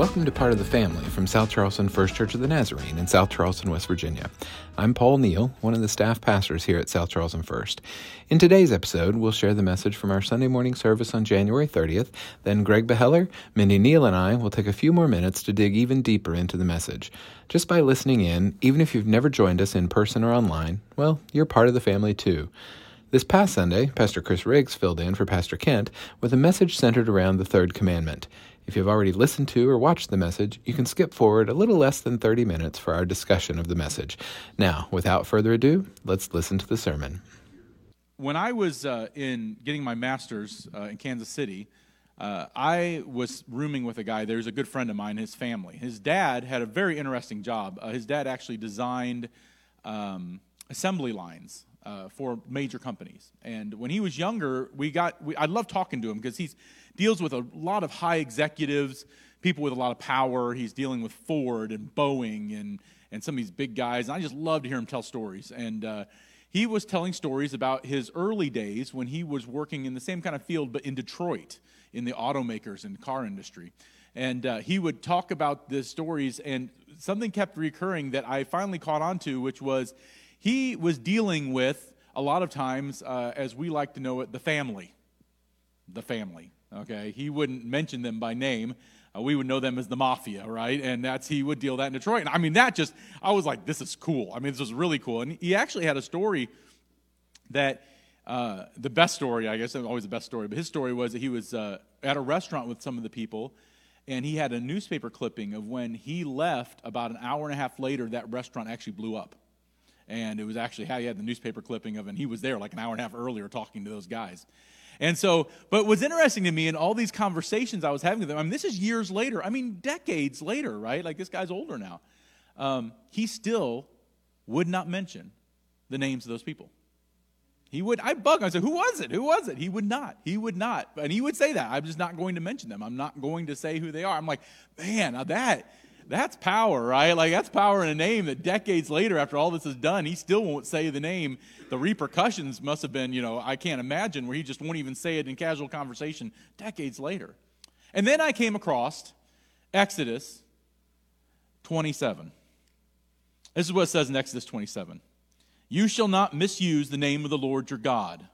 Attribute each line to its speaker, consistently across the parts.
Speaker 1: Welcome to Part of the Family from South Charleston First Church of the Nazarene in South Charleston, West Virginia. I'm Paul Neil, one of the staff pastors here at South Charleston First. In today's episode, we'll share the message from our Sunday morning service on January 30th. Then Greg Beheler, Mindy Neil, and I will take a few more minutes to dig even deeper into the message. Just by listening in, even if you've never joined us in person or online, well, you're part of the family too. This past Sunday, Pastor Chris Riggs filled in for Pastor Kent with a message centered around the third commandment. If you've already listened to or watched the message, you can skip forward a little less than 30 minutes for our discussion of the message. Now, without further ado, let's listen to the sermon.
Speaker 2: When I was uh, in getting my master's uh, in Kansas City, uh, I was rooming with a guy. There's a good friend of mine, his family. His dad had a very interesting job. Uh, his dad actually designed um, assembly lines uh, for major companies. And when he was younger, we got we, I love talking to him because he's deals with a lot of high executives, people with a lot of power. He's dealing with Ford and Boeing and, and some of these big guys. And I just love to hear him tell stories. And uh, he was telling stories about his early days when he was working in the same kind of field, but in Detroit, in the automakers and car industry. And uh, he would talk about the stories, and something kept recurring that I finally caught on to, which was he was dealing with, a lot of times, uh, as we like to know it, the family. The family. Okay, he wouldn't mention them by name. Uh, we would know them as the mafia, right? And that's he would deal that in Detroit. And I mean, that just I was like, this is cool. I mean, this was really cool. And he actually had a story that uh, the best story, I guess, always the best story. But his story was that he was uh, at a restaurant with some of the people, and he had a newspaper clipping of when he left. About an hour and a half later, that restaurant actually blew up. And it was actually how he had the newspaper clipping of, and he was there like an hour and a half earlier talking to those guys. And so, but what's interesting to me in all these conversations I was having with them, I mean, this is years later, I mean, decades later, right? Like this guy's older now. Um, he still would not mention the names of those people. He would, I bug him, I said, who was it? Who was it? He would not. He would not. And he would say that. I'm just not going to mention them. I'm not going to say who they are. I'm like, man, now that, that's power, right? Like that's power in a name that decades later, after all this is done, he still won't say the name. The repercussions must have been, you know, I can't imagine where he just won't even say it in casual conversation decades later. And then I came across Exodus 27. This is what it says in Exodus 27. You shall not misuse the name of the Lord your God,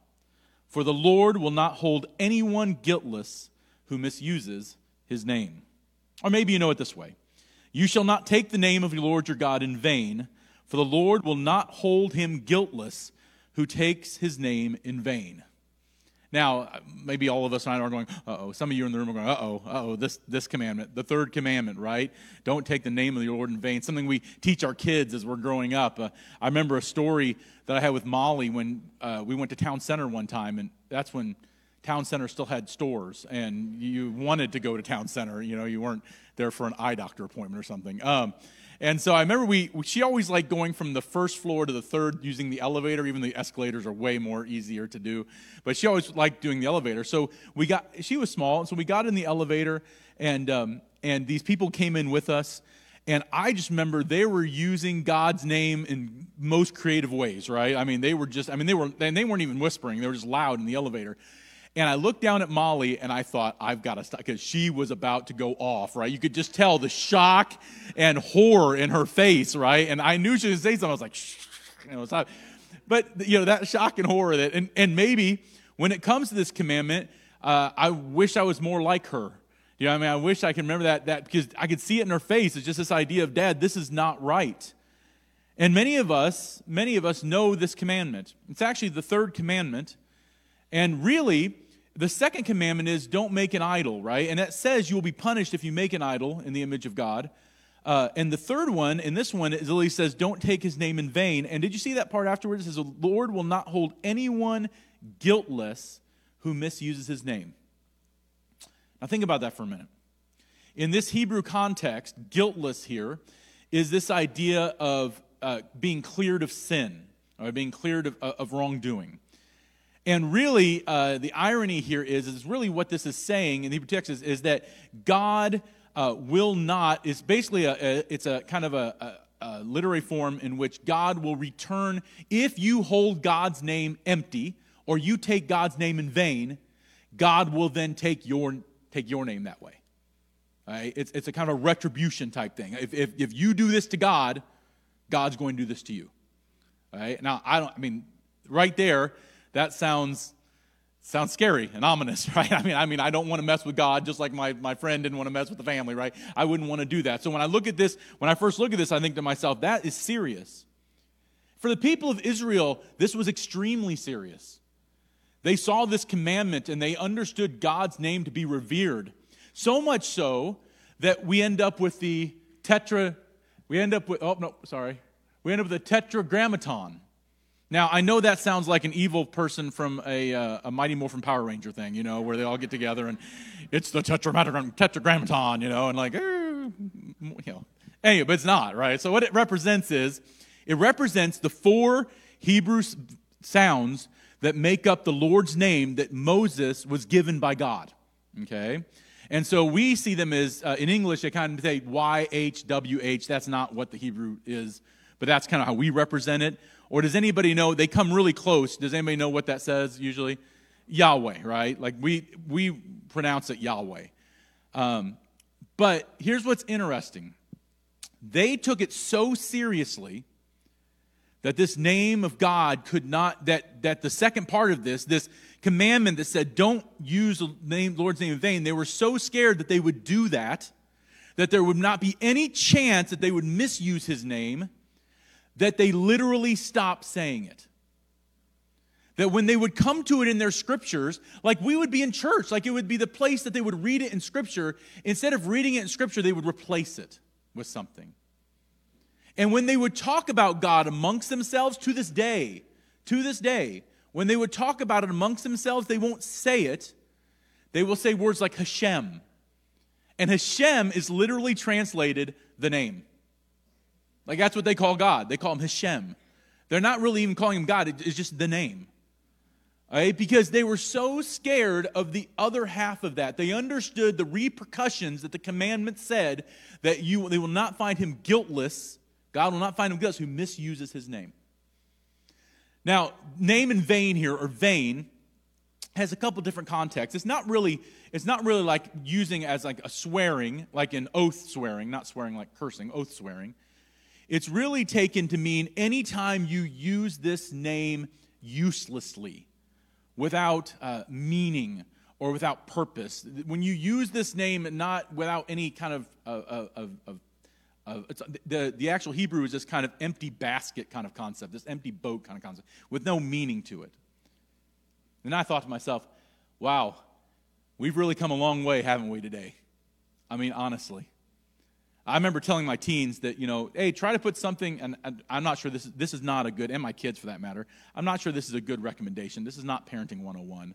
Speaker 2: for the Lord will not hold anyone guiltless who misuses his name. Or maybe you know it this way you shall not take the name of your Lord your God in vain, for the Lord will not hold him guiltless who takes his name in vain. Now, maybe all of us are going, uh oh. Some of you in the room are going, uh oh, uh oh, this, this commandment, the third commandment, right? Don't take the name of the Lord in vain. Something we teach our kids as we're growing up. Uh, I remember a story that I had with Molly when uh, we went to town center one time, and that's when town center still had stores and you wanted to go to town center you know you weren't there for an eye doctor appointment or something um, and so i remember we she always liked going from the first floor to the third using the elevator even the escalators are way more easier to do but she always liked doing the elevator so we got she was small so we got in the elevator and um, and these people came in with us and I just remember they were using God's name in most creative ways, right? I mean, they were just, I mean, they were, and they weren't even whispering, they were just loud in the elevator. And I looked down at Molly and I thought, I've got to stop, because she was about to go off, right? You could just tell the shock and horror in her face, right? And I knew she was going to say something. I was like, shh, you know, stop. But, you know, that shock and horror that, and, and maybe when it comes to this commandment, uh, I wish I was more like her. You know what I mean? I wish I could remember that, that because I could see it in her face. It's just this idea of, Dad, this is not right. And many of us, many of us know this commandment. It's actually the third commandment. And really, the second commandment is don't make an idol, right? And that says you will be punished if you make an idol in the image of God. Uh, and the third one, in this one, it literally says, don't take his name in vain. And did you see that part afterwards? It says, the Lord will not hold anyone guiltless who misuses his name. Now, think about that for a minute. In this Hebrew context, guiltless here is this idea of uh, being cleared of sin, or being cleared of, of wrongdoing. And really, uh, the irony here is, is really what this is saying in the Hebrew text is, is that God uh, will not, it's basically a, a, it's a kind of a, a, a literary form in which God will return if you hold God's name empty or you take God's name in vain, God will then take your, take your name that way. Right? It's, it's a kind of a retribution type thing. If, if, if you do this to God, God's going to do this to you. Right? Now, I don't, I mean, right there, that sounds sounds scary and ominous, right? I mean, I mean, I don't want to mess with God just like my, my friend didn't want to mess with the family, right? I wouldn't want to do that. So when I look at this, when I first look at this, I think to myself, that is serious. For the people of Israel, this was extremely serious. They saw this commandment and they understood God's name to be revered. So much so that we end up with the tetra, we end up with, oh, no, sorry. We end up with the tetragrammaton. Now, I know that sounds like an evil person from a, uh, a Mighty Morphin Power Ranger thing, you know, where they all get together and it's the tetragrammaton, you know, and like, eh, you know. Anyway, but it's not, right? So what it represents is, it represents the four Hebrew sounds that make up the Lord's name that Moses was given by God. Okay? And so we see them as, uh, in English, they kind of say YHWH. That's not what the Hebrew is, but that's kind of how we represent it. Or does anybody know? They come really close. Does anybody know what that says usually? Yahweh, right? Like we, we pronounce it Yahweh. Um, but here's what's interesting they took it so seriously that this name of God could not, that, that the second part of this, this commandment that said, don't use the name, Lord's name in vain, they were so scared that they would do that, that there would not be any chance that they would misuse his name, that they literally stopped saying it. That when they would come to it in their scriptures, like we would be in church, like it would be the place that they would read it in scripture, instead of reading it in scripture, they would replace it with something. And when they would talk about God amongst themselves to this day, to this day, when they would talk about it amongst themselves, they won't say it. They will say words like Hashem. And Hashem is literally translated the name. Like that's what they call God. They call him Hashem. They're not really even calling him God, it's just the name. Right? Because they were so scared of the other half of that. They understood the repercussions that the commandment said that you, they will not find him guiltless God will not find him guiltless who misuses his name. Now, name in vain here, or vain, has a couple different contexts. It's not really, it's not really like using as like a swearing, like an oath swearing, not swearing like cursing, oath swearing. It's really taken to mean anytime you use this name uselessly, without uh, meaning or without purpose. When you use this name not without any kind of, of, of, of uh, the, the actual Hebrew is this kind of empty basket kind of concept, this empty boat kind of concept, with no meaning to it. And I thought to myself, wow, we've really come a long way, haven't we, today? I mean, honestly. I remember telling my teens that, you know, hey, try to put something, and I'm not sure this is, this is not a good, and my kids for that matter, I'm not sure this is a good recommendation. This is not Parenting 101.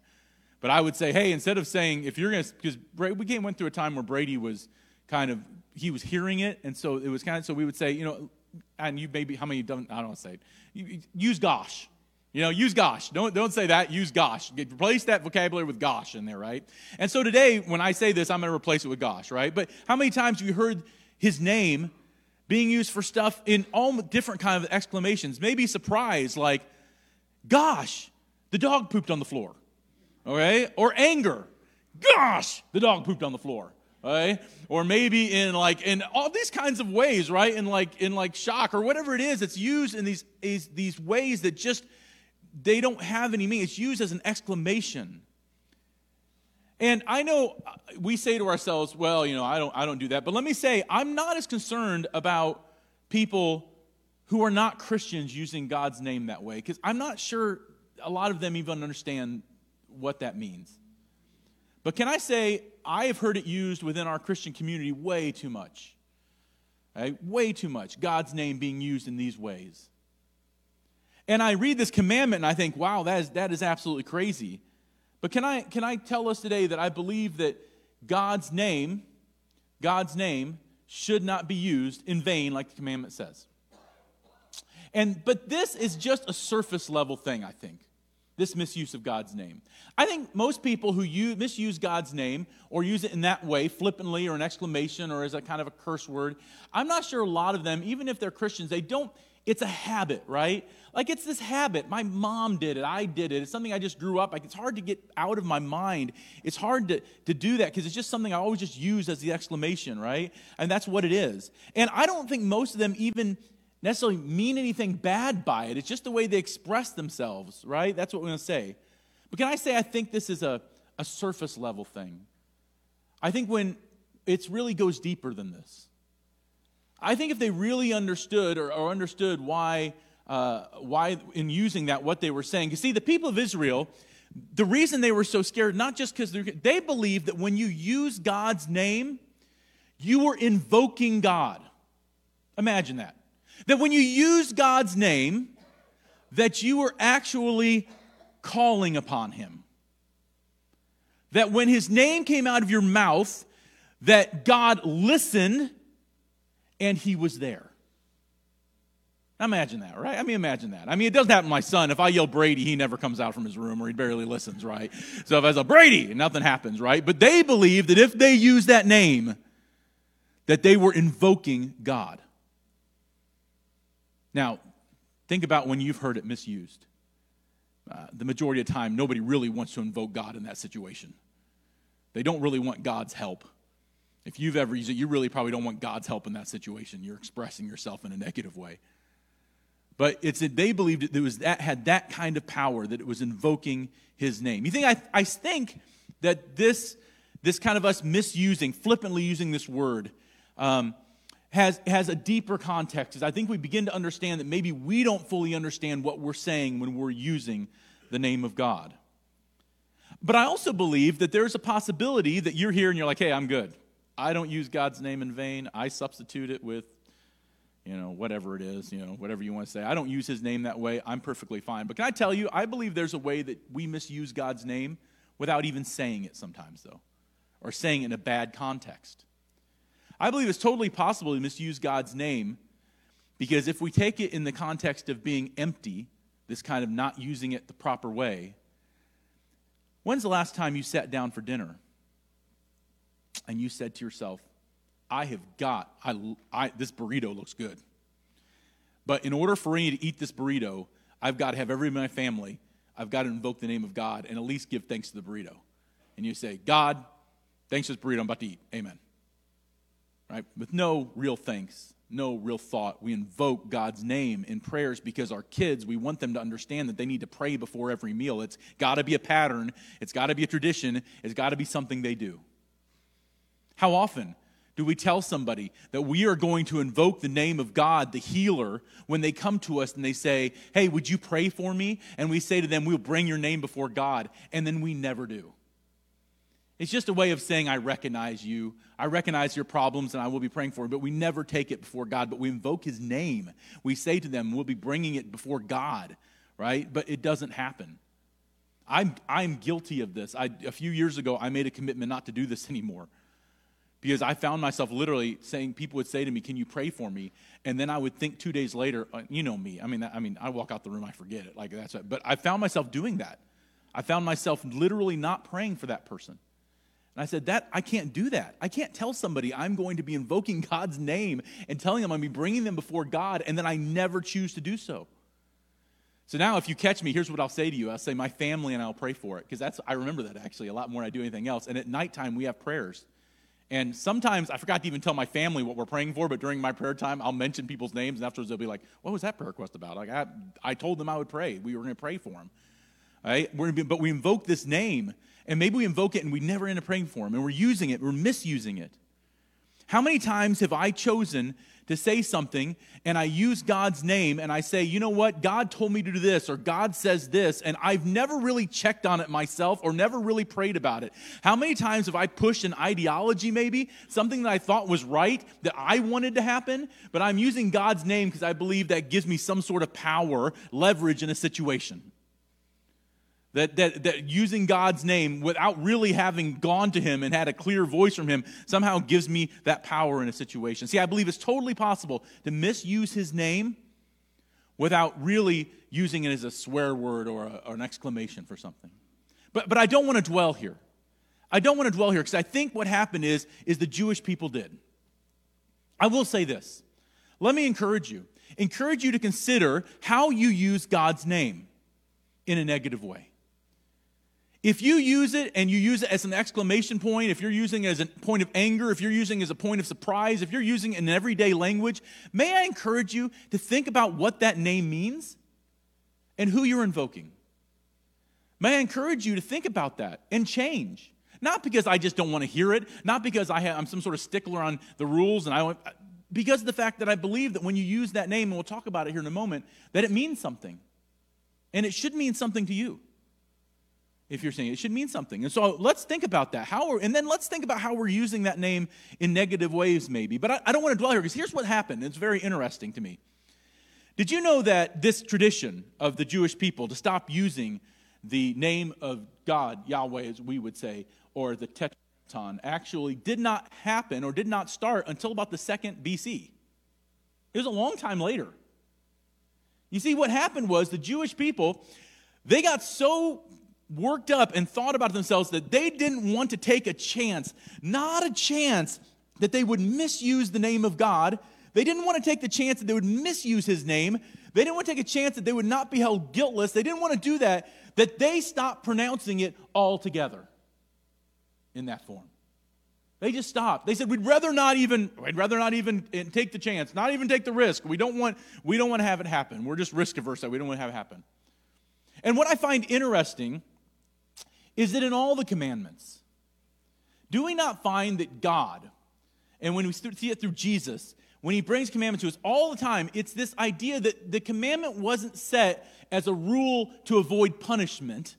Speaker 2: But I would say, hey, instead of saying, if you're going to, because we went through a time where Brady was kind of he was hearing it, and so it was kind of so we would say, you know, and you maybe how many don't I don't want to say it. Use gosh. You know, use gosh. Don't, don't say that. Use gosh. Replace that vocabulary with gosh in there, right? And so today, when I say this, I'm going to replace it with gosh, right? But how many times have you heard his name being used for stuff in all different kind of exclamations? Maybe surprise, like, gosh, the dog pooped on the floor, okay? Or anger, gosh, the dog pooped on the floor right? Or maybe in like in all these kinds of ways, right? In like in like shock or whatever it is, it's used in these, these ways that just they don't have any meaning. It's used as an exclamation. And I know uh, we say to ourselves, well, you know, I don't I don't do that. But let me say, I'm not as concerned about people who are not Christians using God's name that way because I'm not sure a lot of them even understand what that means. But can I say, I have heard it used within our Christian community way too much. Right? Way too much. God's name being used in these ways. And I read this commandment and I think, wow, that is, that is absolutely crazy. But can I, can I tell us today that I believe that God's name, God's name, should not be used in vain like the commandment says. And but this is just a surface level thing, I think this misuse of God's name. I think most people who use, misuse God's name or use it in that way, flippantly or an exclamation or as a kind of a curse word, I'm not sure a lot of them, even if they're Christians, they don't it's a habit, right? Like it's this habit. My mom did it. I did it. It's something I just grew up. Like it's hard to get out of my mind. It's hard to, to do that because it's just something I always just use as the exclamation, right? And that's what it is. And I don't think most of them even necessarily mean anything bad by it. It's just the way they express themselves, right? That's what we're going to say. But can I say I think this is a, a surface level thing? I think when it really goes deeper than this. I think if they really understood or, or understood why, uh, why, in using that, what they were saying, you see, the people of Israel, the reason they were so scared, not just because they believed that when you use God's name, you were invoking God. Imagine that. That when you use God's name, that you were actually calling upon him. That when his name came out of your mouth, that God listened and he was there. Imagine that, right? I mean, imagine that. I mean, it doesn't happen to my son. If I yell Brady, he never comes out from his room or he barely listens, right? So if I say Brady, nothing happens, right? But they believe that if they use that name, that they were invoking God. Now, think about when you've heard it misused. Uh, the majority of time, nobody really wants to invoke God in that situation. They don't really want God's help. If you've ever used it, you really probably don't want God's help in that situation. You're expressing yourself in a negative way. But it's that they believed it was that had that kind of power that it was invoking his name. You think I, I think that this this kind of us misusing, flippantly using this word, um, has, has a deeper context. Is I think we begin to understand that maybe we don't fully understand what we're saying when we're using the name of God. But I also believe that there's a possibility that you're here and you're like, hey, I'm good. I don't use God's name in vain. I substitute it with, you know, whatever it is, you know, whatever you want to say. I don't use his name that way. I'm perfectly fine. But can I tell you, I believe there's a way that we misuse God's name without even saying it sometimes, though, or saying it in a bad context. I believe it's totally possible to misuse God's name because if we take it in the context of being empty, this kind of not using it the proper way, when's the last time you sat down for dinner and you said to yourself, I have got, I, I, this burrito looks good. But in order for me to eat this burrito, I've got to have every my family, I've got to invoke the name of God and at least give thanks to the burrito. And you say, God, thanks for this burrito I'm about to eat. Amen right? With no real thanks, no real thought. We invoke God's name in prayers because our kids, we want them to understand that they need to pray before every meal. It's got to be a pattern, it's got to be a tradition, it's got to be something they do. How often do we tell somebody that we are going to invoke the name of God, the healer, when they come to us and they say, Hey, would you pray for me? And we say to them, We'll bring your name before God. And then we never do. It's just a way of saying, I recognize you. I recognize your problems and I will be praying for you. But we never take it before God, but we invoke his name. We say to them, we'll be bringing it before God, right? But it doesn't happen. I'm, I'm guilty of this. I, a few years ago, I made a commitment not to do this anymore because I found myself literally saying, people would say to me, Can you pray for me? And then I would think two days later, uh, you know me. I mean, I mean, I walk out the room, I forget it. Like that's, but I found myself doing that. I found myself literally not praying for that person. And I said, that I can't do that. I can't tell somebody I'm going to be invoking God's name and telling them I'm going to be bringing them before God, and then I never choose to do so. So now, if you catch me, here's what I'll say to you. I'll say my family and I'll pray for it because that's I remember that actually a lot more than I do anything else. And at nighttime we have prayers, and sometimes I forgot to even tell my family what we're praying for. But during my prayer time, I'll mention people's names, and afterwards they'll be like, "What was that prayer request about?" Like I, I told them I would pray. We were going to pray for them. Right? We're, but we invoke this name and maybe we invoke it and we never end up praying for him, and we're using it, we're misusing it. How many times have I chosen to say something and I use God's name and I say, you know what, God told me to do this or God says this, and I've never really checked on it myself or never really prayed about it? How many times have I pushed an ideology, maybe, something that I thought was right, that I wanted to happen, but I'm using God's name because I believe that gives me some sort of power, leverage in a situation? That, that, that using God's name without really having gone to Him and had a clear voice from Him somehow gives me that power in a situation. See, I believe it's totally possible to misuse His name without really using it as a swear word or, a, or an exclamation for something. But, but I don't want to dwell here. I don't want to dwell here because I think what happened is, is the Jewish people did. I will say this. Let me encourage you. encourage you to consider how you use God's name in a negative way. If you use it and you use it as an exclamation point, if you're using it as a point of anger, if you're using it as a point of surprise, if you're using it in everyday language, may I encourage you to think about what that name means and who you're invoking. May I encourage you to think about that and change. Not because I just don't want to hear it, not because I I'm some sort of stickler on the rules, and I because of the fact that I believe that when you use that name, and we'll talk about it here in a moment, that it means something. And it should mean something to you if you're saying it. it should mean something. And so let's think about that. How and then let's think about how we're using that name in negative ways, maybe. But I, I don't want to dwell here because here's what happened. It's very interesting to me. Did you know that this tradition of the Jewish people to stop using the name of God, Yahweh, as we would say, or the Tetraton, actually did not happen or did not start until about the second BC? It was a long time later. You see, what happened was the Jewish people, they got so worked up and thought about themselves that they didn't want to take a chance, not a chance that they would misuse the name of God. They didn't want to take the chance that they would misuse his name. They didn't want to take a chance that they would not be held guiltless. They didn't want to do that, that they stopped pronouncing it altogether in that form. They just stopped. They said, "We'd rather not even. We'd rather not even eh, take the chance. Not even take the risk. We don't want. We don't want to have it happen. We're just risk averse. That we don't want to have it happen." And what I find interesting is it in all the commandments, do we not find that God, and when we see it through Jesus, when he brings commandments to us all the time, it's this idea that the commandment wasn't set as a rule to avoid punishment.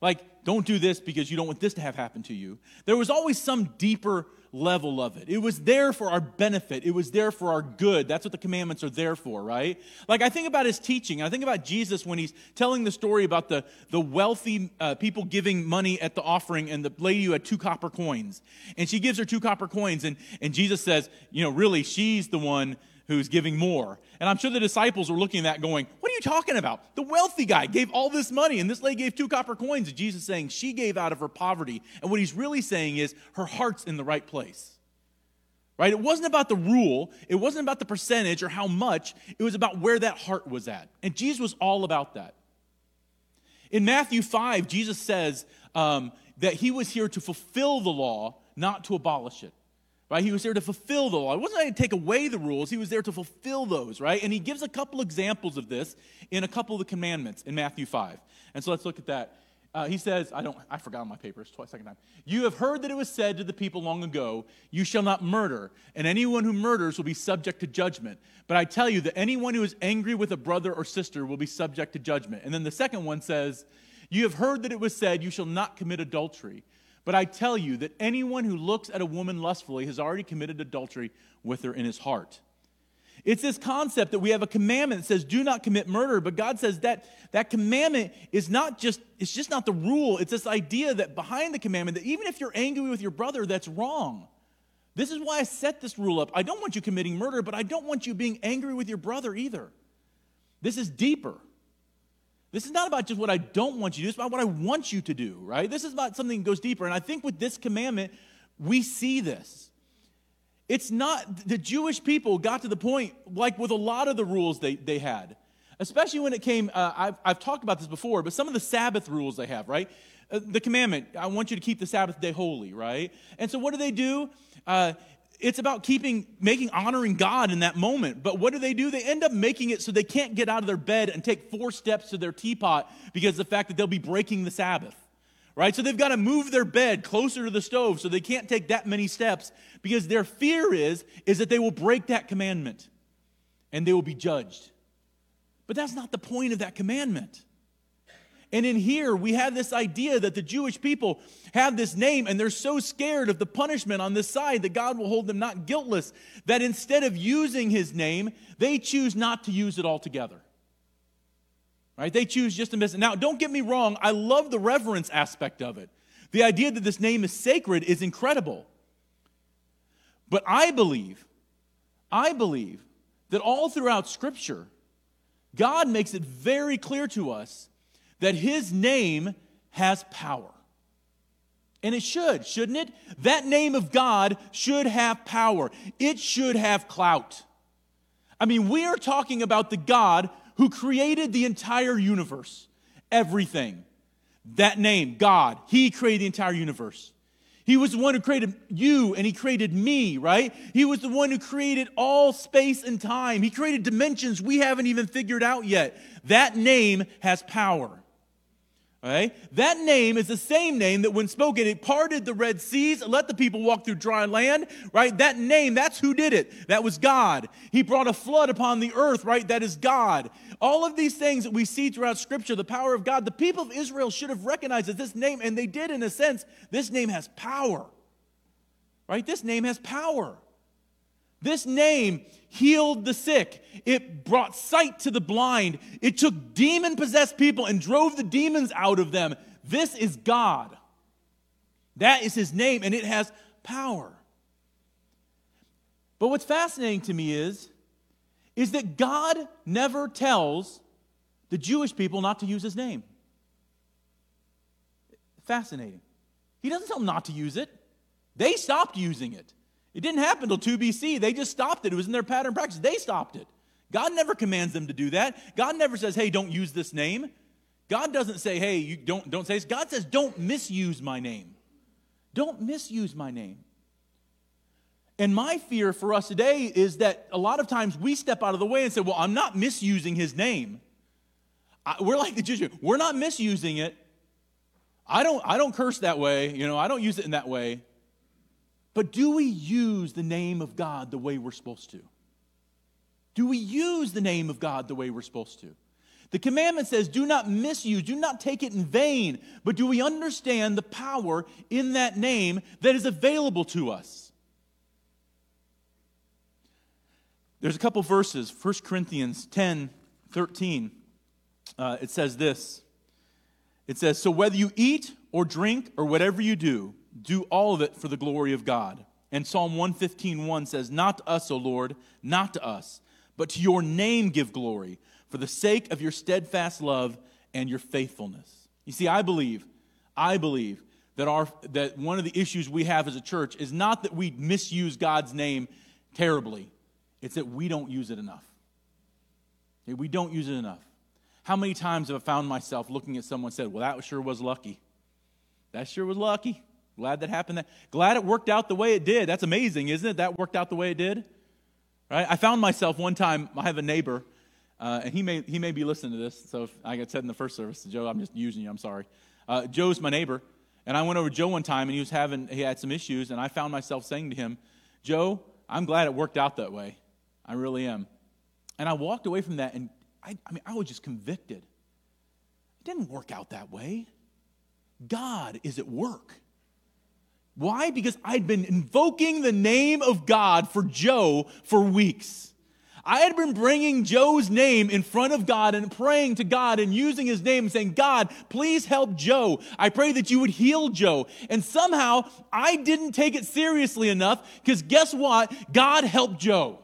Speaker 2: Like, don't do this because you don't want this to have happen to you. There was always some deeper level of it. It was there for our benefit, it was there for our good. That's what the commandments are there for, right? Like I think about his teaching, I think about Jesus when he's telling the story about the, the wealthy uh, people giving money at the offering and the lady who had two copper coins. And she gives her two copper coins, and, and Jesus says, you know, really, she's the one who's giving more. And I'm sure the disciples were looking at that going, What are you talking about? The wealthy guy gave all this money, and this lady gave two copper coins. And Jesus saying she gave out of her poverty. And what he's really saying is her heart's in the right place. Right? It wasn't about the rule, it wasn't about the percentage or how much, it was about where that heart was at. And Jesus was all about that. In Matthew 5, Jesus says um, that he was here to fulfill the law, not to abolish it. Right? He was there to fulfill the law. He wasn't there to take away the rules, he was there to fulfill those, right? And he gives a couple examples of this in a couple of the commandments in Matthew 5. And so let's look at that. Uh, he says, I don't, I forgot my papers twice, second time. You have heard that it was said to the people long ago, You shall not murder, and anyone who murders will be subject to judgment. But I tell you that anyone who is angry with a brother or sister will be subject to judgment. And then the second one says, You have heard that it was said, You shall not commit adultery. But I tell you that anyone who looks at a woman lustfully has already committed adultery with her in his heart. It's this concept that we have a commandment that says do not commit murder, but God says that that commandment is not just it's just not the rule. It's this idea that behind the commandment that even if you're angry with your brother, that's wrong. This is why I set this rule up. I don't want you committing murder, but I don't want you being angry with your brother either. This is deeper. This is not about just what I don't want you to do, it's about what I want you to do, right? This is about something that goes deeper. And I think with this commandment, we see this. It's not, the Jewish people got to the point, like with a lot of the rules they, they had, especially when it came, uh, I've, I've talked about this before, but some of the Sabbath rules they have, right? Uh, the commandment, I want you to keep the Sabbath day holy, right? And so what do they do? Uh, it's about keeping making honoring God in that moment. But what do they do? They end up making it so they can't get out of their bed and take four steps to their teapot because the fact that they'll be breaking the Sabbath. Right? So they've got to move their bed closer to the stove so they can't take that many steps because their fear is is that they will break that commandment and they will be judged. But that's not the point of that commandment. And in here, we have this idea that the Jewish people have this name and they're so scared of the punishment on this side that God will hold them not guiltless that instead of using his name, they choose not to use it altogether. Right? They choose just to miss it. Now, don't get me wrong, I love the reverence aspect of it. The idea that this name is sacred is incredible. But I believe, I believe that all throughout Scripture, God makes it very clear to us that his name has power. And it should, shouldn't it? That name of God should have power, it should have clout. I mean, we are talking about the God who created the entire universe, everything. That name, God, He created the entire universe. He was the one who created you and He created me, right? He was the one who created all space and time. He created dimensions we haven't even figured out yet. That name has power. Right? That name is the same name that when spoken, it parted the Red Seas, and let the people walk through dry land, right? That name, that's who did it. That was God. He brought a flood upon the earth, right? That is God. All of these things that we see throughout Scripture, the power of God, the people of Israel should have recognized that this name, and they did in a sense, this name has power, right? This name has power. This name healed the sick. It brought sight to the blind. It took demon possessed people and drove the demons out of them. This is God. That is his name, and it has power. But what's fascinating to me is, is that God never tells the Jewish people not to use his name. Fascinating. He doesn't tell them not to use it, they stopped using it. It didn't happen until 2 BC. They just stopped it. It was in their pattern practice. They stopped it. God never commands them to do that. God never says, hey, don't use this name. God doesn't say, hey, you don't, don't say this. God says, don't misuse my name. Don't misuse my name. And my fear for us today is that a lot of times we step out of the way and say, well, I'm not misusing his name. I, we're like the Jews. We're not misusing it. I don't, I don't curse that way. You know, I don't use it in that way. But do we use the name of God the way we're supposed to? Do we use the name of God the way we're supposed to? The commandment says, do not misuse, do not take it in vain, but do we understand the power in that name that is available to us? There's a couple verses, 1 Corinthians 10 13. Uh, it says this It says, So whether you eat or drink or whatever you do, do all of it for the glory of God. And Psalm 115 1 says, Not to us, O Lord, not to us, but to your name give glory, for the sake of your steadfast love and your faithfulness. You see, I believe, I believe that, our, that one of the issues we have as a church is not that we misuse God's name terribly, it's that we don't use it enough. We don't use it enough. How many times have I found myself looking at someone and said, Well, that sure was lucky. That sure was lucky. Glad that happened. That, glad it worked out the way it did. That's amazing, isn't it? That worked out the way it did. Right? I found myself one time. I have a neighbor, uh, and he may he may be listening to this. So, if, like I said in the first service, Joe, I'm just using you. I'm sorry. Uh, Joe's my neighbor, and I went over to Joe one time, and he was having he had some issues, and I found myself saying to him, "Joe, I'm glad it worked out that way. I really am." And I walked away from that, and I, I mean, I was just convicted. It didn't work out that way. God is at work. Why? Because I'd been invoking the name of God for Joe for weeks. I had been bringing Joe's name in front of God and praying to God and using his name and saying, God, please help Joe. I pray that you would heal Joe. And somehow I didn't take it seriously enough because guess what? God helped Joe.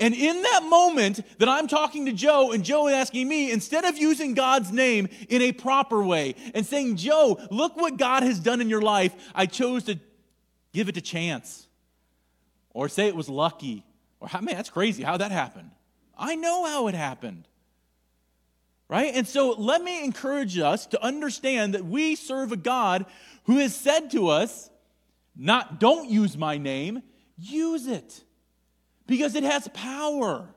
Speaker 2: And in that moment that I'm talking to Joe and Joe is asking me, instead of using God's name in a proper way and saying, Joe, look what God has done in your life, I chose to give it a chance or say it was lucky or, man, that's crazy how that happened. I know how it happened. Right? And so let me encourage us to understand that we serve a God who has said to us, not don't use my name, use it because it has power.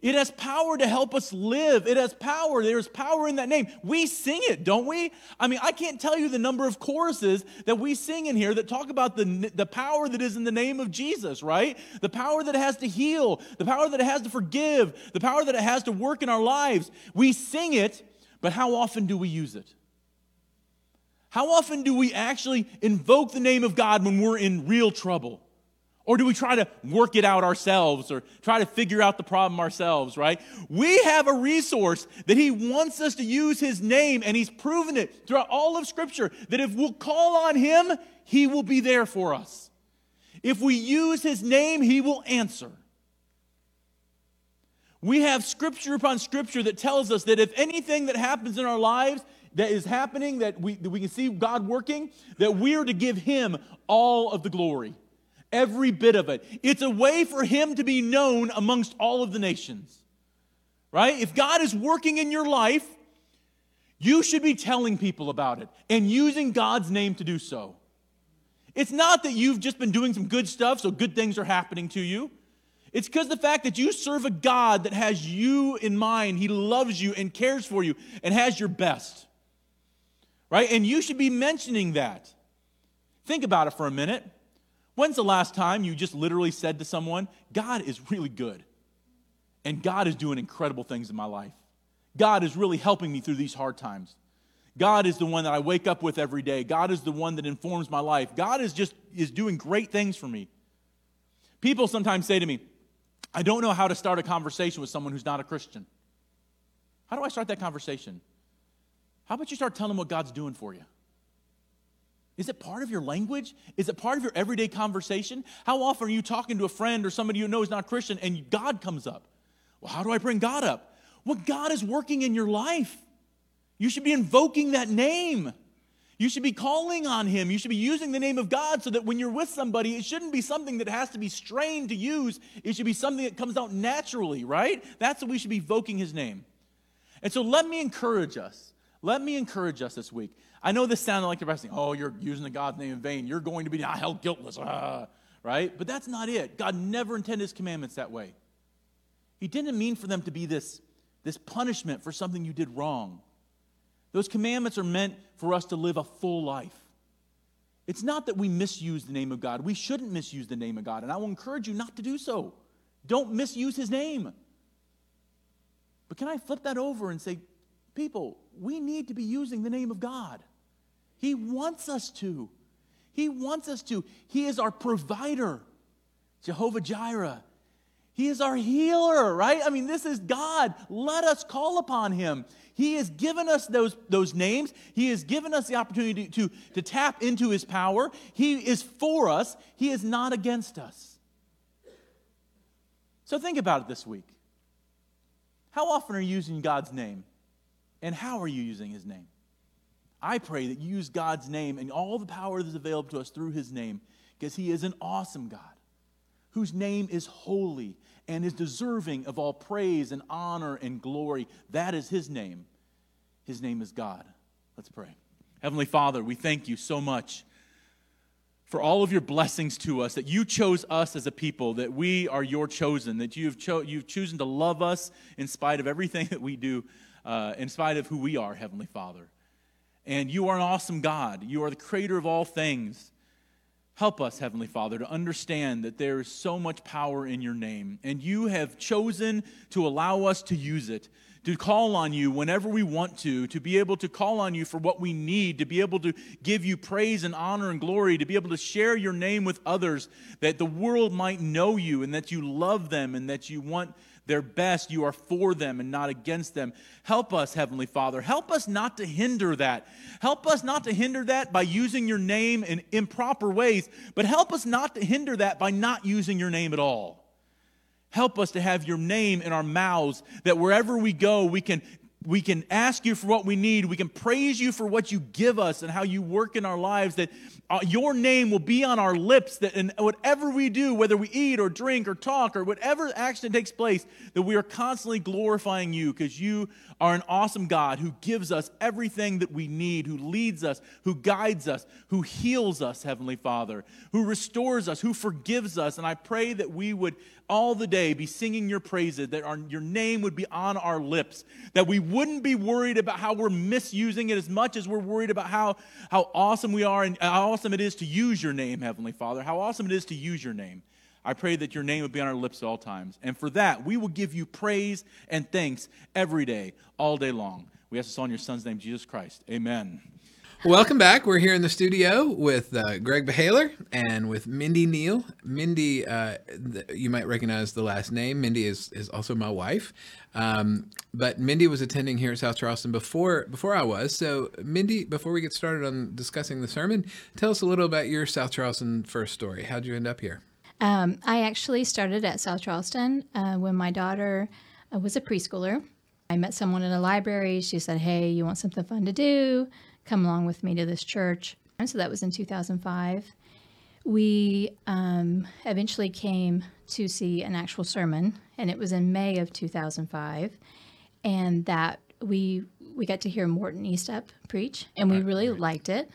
Speaker 2: It has power to help us live. It has power. There's power in that name. We sing it, don't we? I mean, I can't tell you the number of choruses that we sing in here that talk about the, the power that is in the name of Jesus, right? The power that it has to heal, the power that it has to forgive, the power that it has to work in our lives. We sing it, but how often do we use it? How often do we actually invoke the name of God when we're in real trouble? Or do we try to work it out ourselves or try to figure out the problem ourselves, right? We have a resource that He wants us to use His name, and He's proven it throughout all of Scripture that if we'll call on Him, He will be there for us. If we use His name, He will answer. We have Scripture upon Scripture that tells us that if anything that happens in our lives that is happening, that we, that we can see God working, that we are to give Him all of the glory. Every bit of it. It's a way for him to be known amongst all of the nations. Right? If God is working in your life, you should be telling people about it and using God's name to do so. It's not that you've just been doing some good stuff, so good things are happening to you. It's because the fact that you serve a God that has you in mind, He loves you and cares for you and has your best. Right? And you should be mentioning that. Think about it for a minute. When's the last time you just literally said to someone, God is really good, and God is doing incredible things in my life? God is really helping me through these hard times. God is the one that I wake up with every day. God is the one that informs my life. God is just is doing great things for me. People sometimes say to me, I don't know how to start a conversation with someone who's not a Christian. How do I start that conversation? How about you start telling them what God's doing for you? Is it part of your language? Is it part of your everyday conversation? How often are you talking to a friend or somebody you know is not Christian and God comes up? Well, how do I bring God up? Well, God is working in your life. You should be invoking that name. You should be calling on him. You should be using the name of God so that when you're with somebody, it shouldn't be something that has to be strained to use. It should be something that comes out naturally, right? That's what we should be evoking his name. And so let me encourage us. Let me encourage us this week. I know this sounded like depressing. Oh, you're using the God's name in vain. You're going to be held guiltless, ah, right? But that's not it. God never intended his commandments that way. He didn't mean for them to be this, this punishment for something you did wrong. Those commandments are meant for us to live a full life. It's not that we misuse the name of God. We shouldn't misuse the name of God. And I will encourage you not to do so. Don't misuse his name. But can I flip that over and say, people, we need to be using the name of God. He wants us to. He wants us to. He is our provider, Jehovah Jireh. He is our healer, right? I mean, this is God. Let us call upon him. He has given us those, those names. He has given us the opportunity to, to tap into His power. He is for us, He is not against us. So think about it this week. How often are you using God's name? And how are you using His name? I pray that you use God's name and all the power that is available to us through His name because He is an awesome God whose name is holy and is deserving of all praise and honor and glory. That is his name. His name is God. Let's pray. Heavenly Father, we thank you so much for all of your blessings to us, that you chose us as a people, that we are your chosen, that you've, cho- you've chosen to love us in spite of everything that we do, uh, in spite of who we are, Heavenly Father. And you are an awesome God. You are the creator of all things. Help us, Heavenly Father, to understand that there is so much power in your name, and you have chosen to allow us to use it, to call on you whenever we want to, to be able to call on you for what we need, to be able to give you praise and honor and glory, to be able to share your name with others, that the world might know you and that you love them and that you want their best. You are for them and not against them. Help us, Heavenly Father. Help us not to hinder that. Help us not to hinder that by using your name in improper ways, but help us not to hinder that by not using your name at all. Help us to have your name in our mouths, that wherever we go, we can we can ask you for what we need. We can praise you for what you give us and how you work in our lives. That uh, your name will be on our lips. That in whatever we do, whether we eat or drink or talk or whatever action takes place, that we are constantly glorifying you because you are an awesome God who gives us everything that we need, who leads us, who guides us, who heals us, Heavenly Father, who restores us, who forgives us. And I pray that we would all the day be singing your praises, that our, your name would be on our lips, that we wouldn't be worried about how we're misusing it as much as we're worried about how, how awesome we are and how awesome it is to use your name, Heavenly Father, how awesome it is to use your name. I pray that your name would be on our lips at all times. And for that, we will give you praise and thanks every day, all day long. We ask this all in your son's name, Jesus Christ. Amen.
Speaker 1: Welcome back. We're here in the studio with uh, Greg Beheler and with Mindy Neil. Mindy, uh, th- you might recognize the last name. Mindy is, is also my wife. Um, but Mindy was attending here at South Charleston before before I was. So, Mindy, before we get started on discussing the sermon, tell us a little about your South Charleston first story. How'd you end up here?
Speaker 3: Um, I actually started at South Charleston uh, when my daughter uh, was a preschooler. I met someone in a library. She said, Hey, you want something fun to do? Come along with me to this church. And so that was in 2005. we um, eventually came to see an actual sermon, and it was in May of 2005, and that we we got to hear Morton Eastup preach, and we really liked it.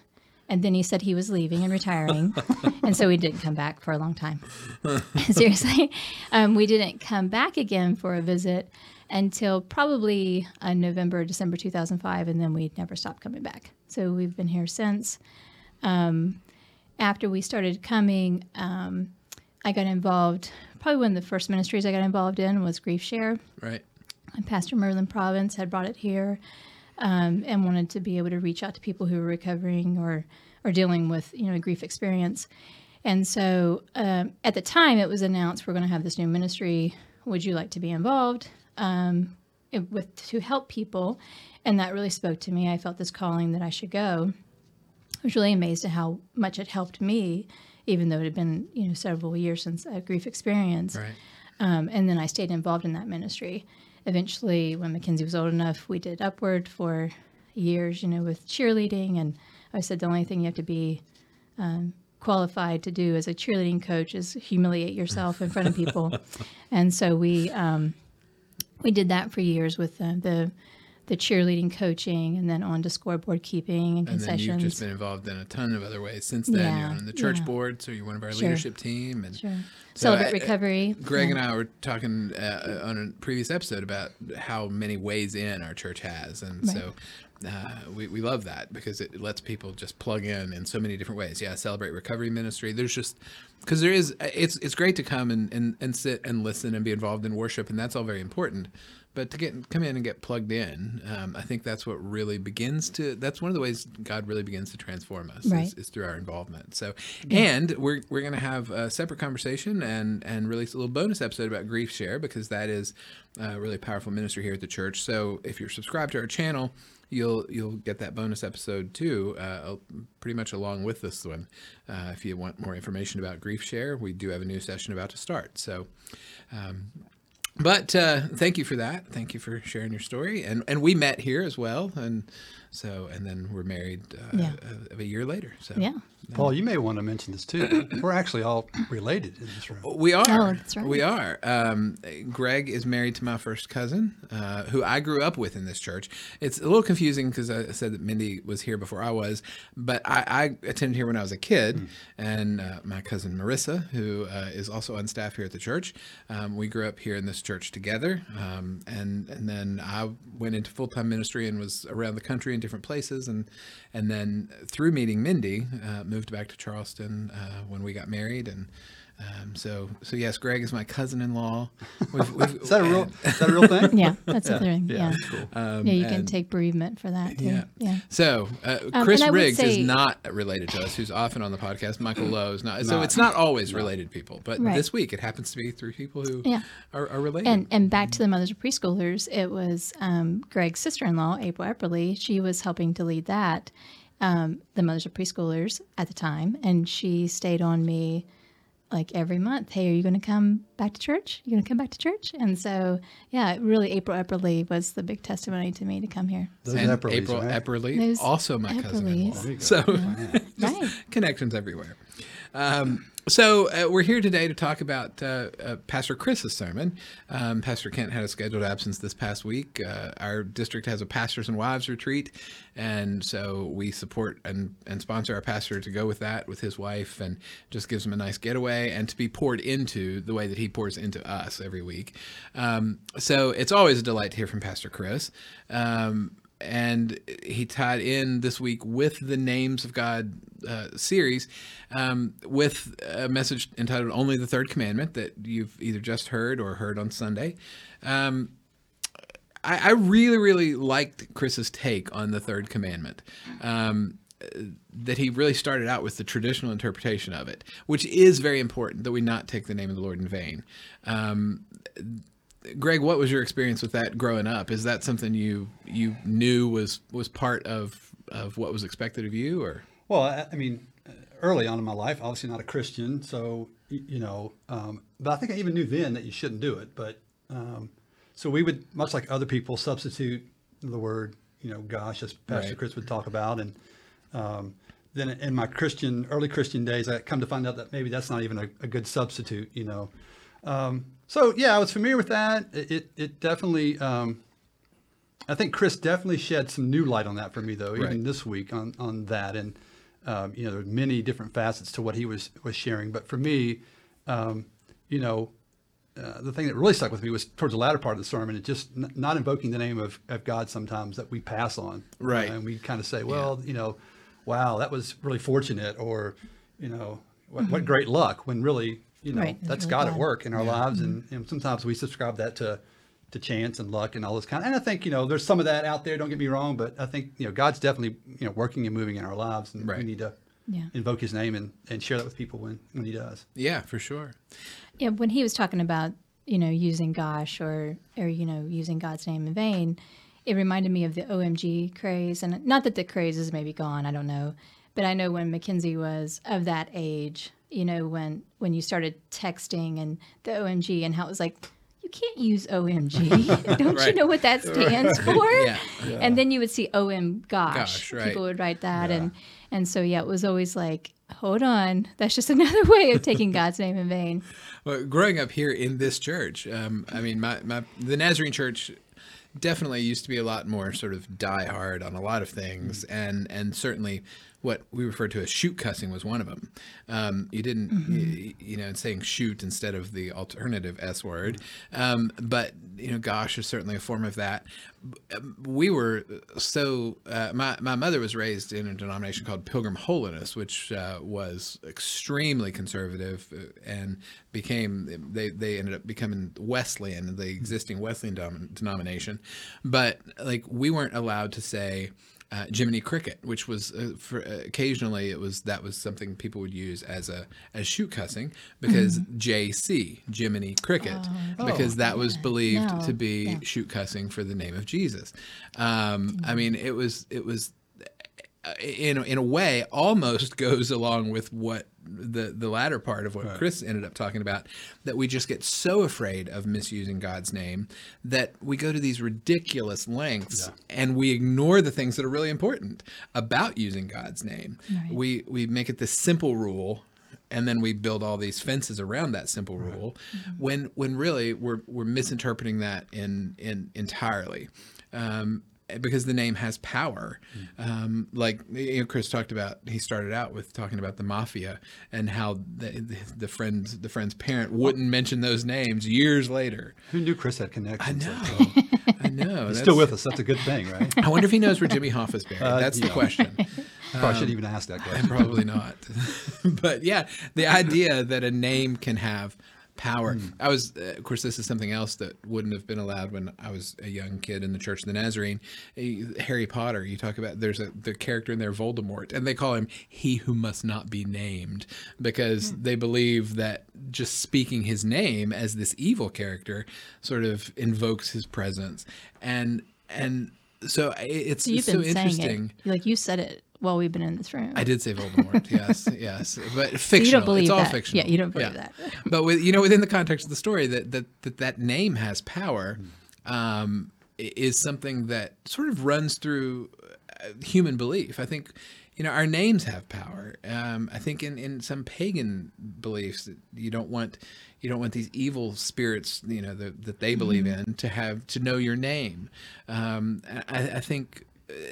Speaker 3: And then he said he was leaving and retiring, and so we didn't come back for a long time. Seriously, um, we didn't come back again for a visit until probably uh, November, December 2005, and then we never stopped coming back. So we've been here since. Um, after we started coming, um, I got involved. Probably one of the first ministries I got involved in was Grief Share.
Speaker 1: Right.
Speaker 3: And Pastor Merlin Province had brought it here um, and wanted to be able to reach out to people who were recovering or or dealing with you know a grief experience. And so um, at the time, it was announced we're going to have this new ministry. Would you like to be involved um, it, with to help people? And that really spoke to me. I felt this calling that I should go. I was really amazed at how much it helped me, even though it had been you know several years since a grief experience.
Speaker 1: Right.
Speaker 3: Um, and then I stayed involved in that ministry. Eventually, when Mackenzie was old enough, we did Upward for years, you know, with cheerleading. And I said the only thing you have to be um, qualified to do as a cheerleading coach is humiliate yourself in front of people. and so we um, we did that for years with uh, the the cheerleading coaching, and then on to scoreboard keeping and
Speaker 1: And then
Speaker 3: concessions.
Speaker 1: you've just been involved in a ton of other ways since then.
Speaker 3: Yeah,
Speaker 1: You're on the church
Speaker 3: yeah.
Speaker 1: board, so you're one of our
Speaker 3: Sure.
Speaker 1: leadership team. And
Speaker 3: Sure.
Speaker 1: So
Speaker 3: Celebrate
Speaker 1: I-
Speaker 3: recovery.
Speaker 1: Greg
Speaker 3: yeah.
Speaker 1: and I were talking uh, on a previous episode about how many ways in our church has, and
Speaker 3: Right.
Speaker 1: so uh, we we love that because it lets people just plug in in so many different ways. Yeah, celebrate recovery ministry. There's just because there is it's it's great to come and, and and sit and listen and be involved in worship, and that's all very important. But to get come in and get plugged in, um, I think that's what really begins to. That's one of the ways God really begins to transform us
Speaker 3: Right.
Speaker 1: is, is through our involvement. So, and we're we're going to have a separate conversation and and release a little bonus episode about grief share because that is a really powerful ministry here at the church. So, if you're subscribed to our channel, you'll you'll get that bonus episode too, uh, pretty much along with this one. Uh, if you want more information about grief share, we do have a new session about to start. So. Um, but uh, thank you for that. Thank you for sharing your story, and and we met here as well, and so and then we're married uh,
Speaker 3: Yeah.
Speaker 1: a, a year later. So
Speaker 3: Yeah.
Speaker 4: Paul, you may want to mention this too. We're actually all related in this room.
Speaker 1: We are.
Speaker 3: Oh, that's right.
Speaker 1: We are. Um, Greg is married to my first cousin, uh, who I grew up with in this church. It's a little confusing because I said that Mindy was here before I was, but I, I attended here when I was a kid, and uh, my cousin Marissa, who uh, is also on staff here at the church, um, we grew up here in this church together, um, and and then I went into full time ministry and was around the country in different places, and and then through meeting Mindy, uh, moved back to Charleston uh, when we got married, and um, so so yes, Greg is my cousin-in-law. We've, we've,
Speaker 4: Is that a real? Is that a real thing?
Speaker 3: Yeah, that's the thing.
Speaker 4: Yeah,
Speaker 3: Yeah.
Speaker 4: cool.
Speaker 1: Um,
Speaker 3: yeah, you can take bereavement for that too.
Speaker 1: Yeah.
Speaker 3: Yeah.
Speaker 1: So uh,
Speaker 3: Um,
Speaker 1: Chris
Speaker 3: and I would
Speaker 1: Riggs is not related to us, who's often on the podcast. Michael Lowe is not. So
Speaker 4: Not.
Speaker 1: it's not always related people, but
Speaker 3: Right.
Speaker 1: this week it happens to be through people who
Speaker 3: Yeah.
Speaker 1: are, are related.
Speaker 3: And and back to the mothers of preschoolers, it was um, Greg's sister-in-law, April Epperly. She was helping to lead that, um, the mothers of preschoolers at the time, and she stayed on me like every month. Hey, are you going to come back to church? You going to come back to church? And so, yeah, really, April Epperly was the big testimony to me to come here.
Speaker 4: Those
Speaker 1: and
Speaker 4: Epperleys,
Speaker 1: April
Speaker 4: right?
Speaker 1: Epperly, also my
Speaker 3: Epperleys.
Speaker 1: cousin-in-law.
Speaker 4: There you go.
Speaker 1: So
Speaker 3: Right.
Speaker 1: connections everywhere. Um, so uh, we're here today to talk about uh, uh, Pastor Chris's sermon. Um, Pastor Kent had a scheduled absence this past week. Uh, our district has a pastors and wives retreat, and so we support and, and sponsor our pastor to go with that with his wife, and just gives him a nice getaway and to be poured into the way that he pours into us every week. Um, so it's always a delight to hear from Pastor Chris. Um, and he tied in this week with the Names of God uh, series um, with a message entitled Only the Third Commandment that you've either just heard or heard on Sunday. Um, I, I really, really liked Chris's take on the third commandment. Um, that he really started out with the traditional interpretation of it, which is very important that we not take the name of the Lord in vain. Um, Greg, what was your experience with that growing up? Is that something you you knew was was part of of what was expected of you, or
Speaker 4: Well, I, I mean, uh, early on in my life, obviously not a Christian, so you know, um, but I think I even knew then that you shouldn't do it. But um, so we would, much like other people, substitute the word, you know, gosh, as Pastor
Speaker 1: Right.
Speaker 4: Chris would talk about, and um, then in my Christian early Christian days, I come to find out that maybe that's not even a, a good substitute. You know, um, so yeah, I was familiar with that. It it, it definitely. Um, I think Chris definitely shed some new light on that for me, though, even
Speaker 1: Right.
Speaker 4: this week on on that. And um, you know, there are many different facets to what he was was sharing. But for me, um, you know, uh, the thing that really stuck with me was towards the latter part of the sermon, it just n- not invoking the name of, of God sometimes that we pass on.
Speaker 1: Right.
Speaker 4: and we kind of say, well, you know, wow, that was really fortunate, or, you know, what, what great luck, when really, you know,
Speaker 3: Right, it's
Speaker 4: that's
Speaker 3: really
Speaker 4: God at work in our lives. And, mm-hmm. and sometimes we subscribe that to, to chance and luck and all this kind. And I think, you know, there's some of that out there, don't get me wrong, but I think, you know, God's definitely, you know, working and moving in our lives. And we need to
Speaker 3: Yeah.
Speaker 4: invoke his name and, and share that with people when, when he does.
Speaker 1: Yeah, for sure.
Speaker 3: Yeah, when he was talking about you know using gosh or or you know using God's name in vain, it reminded me of the OMG craze, and not that the craze is maybe gone. I don't know, but I know when Mackenzie was of that age, you know when when you started texting and the OMG and how it was like. You can't use OMG. Don't you know what that stands for?
Speaker 1: Yeah.
Speaker 3: And then you would see OM gosh.
Speaker 1: Gosh, right.
Speaker 3: People would write that and and so yeah, it was always like, hold on, that's just another way of taking God's name in vain.
Speaker 1: Well, growing up here in this church, um, I mean, my, my the Nazarene church definitely used to be a lot more sort of die hard on a lot of things, and and certainly what we refer to as shoot cussing was one of them. Um, you didn't, you, you know, saying shoot instead of the alternative S word, um, but you know, gosh is certainly a form of that. Um, We were so uh, my my mother was raised in a denomination called Pilgrim Holiness, which uh, was extremely conservative uh, and became they they ended up becoming Wesleyan, the existing Wesleyan dom- denomination, but like we weren't allowed to say uh, Jiminy Cricket, which was uh, for, uh, occasionally it was that was something people would use as a as shoot cussing because JC Jiminy Cricket because that was believed
Speaker 3: No,
Speaker 1: to be
Speaker 3: yeah.
Speaker 1: shoot cussing for the name of Jesus. Um, I mean, it was it was in a- in a way almost goes along with what the the latter part of what Chris ended up talking about that we just get so afraid of misusing God's name that we go to these ridiculous lengths and we ignore the things that are really important about using God's name.
Speaker 3: Right.
Speaker 1: We we make it this simple rule and then we build all these fences around that simple rule when when really we're we're misinterpreting that in in entirely. Um, because the name has power um, like you know, Chris talked about he started out with talking about the mafia and how the, the, the friend's the friend's parent wouldn't mention those names years later
Speaker 4: Who knew Chris had connections?
Speaker 1: I
Speaker 4: like
Speaker 1: know? I know
Speaker 4: He's still with us. That's a good thing, right?
Speaker 1: I wonder if he knows where Jimmy Hoffa is buried
Speaker 4: Uh,
Speaker 1: that's the question
Speaker 4: Probably shouldn't even ask that question.
Speaker 1: Probably not. but yeah, the idea that a name can have power. I was, uh, of course, this is something else that wouldn't have been allowed when I was a young kid in the Church of the Nazarene. Harry Potter, you talk about, there's a the character in there, Voldemort, and they call him He Who Must Not Be Named because they believe that just speaking his name as this evil character sort of invokes his presence. And, and, so it's,
Speaker 3: So you've
Speaker 1: so
Speaker 3: saying
Speaker 1: interesting.
Speaker 3: it. Like you said it while we've been in this room.
Speaker 1: I did say Voldemort. yes, yes, but
Speaker 3: So
Speaker 1: fictional.
Speaker 3: you don't believe
Speaker 1: it's all
Speaker 3: that.
Speaker 1: fictional.
Speaker 3: Yeah, you don't believe that.
Speaker 1: but with you know, within the context of the story, that that that, that name has power um, is something that sort of runs through uh, human belief. I think. You know, our names have power. Um, I think in, in some pagan beliefs, that you don't want you don't want these evil spirits, you know, that, that they believe in, to have to know your name. Um, I, I think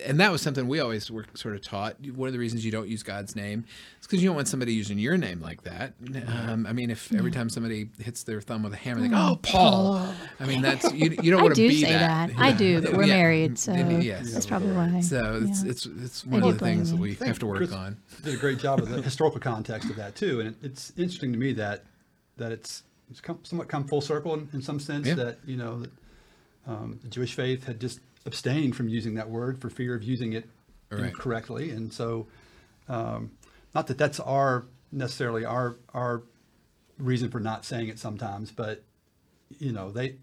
Speaker 1: and that was something we always were sort of taught. One of the reasons you don't use God's name is because you don't want somebody using your name like that. Um, I mean, if every time somebody hits their thumb with a hammer, they go, "Oh, Paul." I mean, that's you. You don't want to
Speaker 3: do
Speaker 1: be
Speaker 3: say that.
Speaker 1: that.
Speaker 3: I do, but we're
Speaker 1: Yeah.
Speaker 3: married, so
Speaker 1: Yes.
Speaker 3: that's probably why.
Speaker 1: So it's
Speaker 3: Yeah.
Speaker 1: it's it's one of the things that we
Speaker 3: you.
Speaker 1: have to work
Speaker 4: Chris
Speaker 1: on.
Speaker 4: Did a great job of the historical context of that too, and it, it's interesting to me that that it's it's come, somewhat come full circle in, in some sense
Speaker 1: Yeah.
Speaker 4: that you know that um, the Jewish faith had just abstained from using that word for fear of using it
Speaker 1: Right.
Speaker 4: incorrectly, and so um, not that that's our necessarily our our reason for not saying it sometimes, but you know they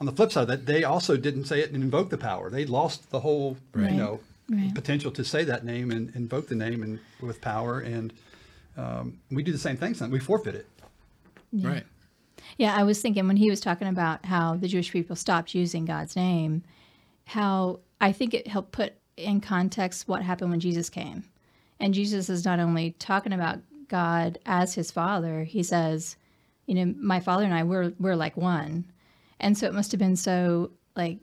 Speaker 4: on the flip side of that they also didn't say it and invoke the power. They lost the whole
Speaker 3: Right.
Speaker 4: you know
Speaker 3: Right.
Speaker 4: potential to say that name and invoke the name and with power and um, we do the same thing sometimes we forfeit it
Speaker 1: Right.
Speaker 3: Yeah, I was thinking when he was talking about how the Jewish people stopped using God's name, how I think it helped put in context what happened when Jesus came. And Jesus is not only talking about God as his father, he says, you know, my father and I we're we're like one. And so it must have been so like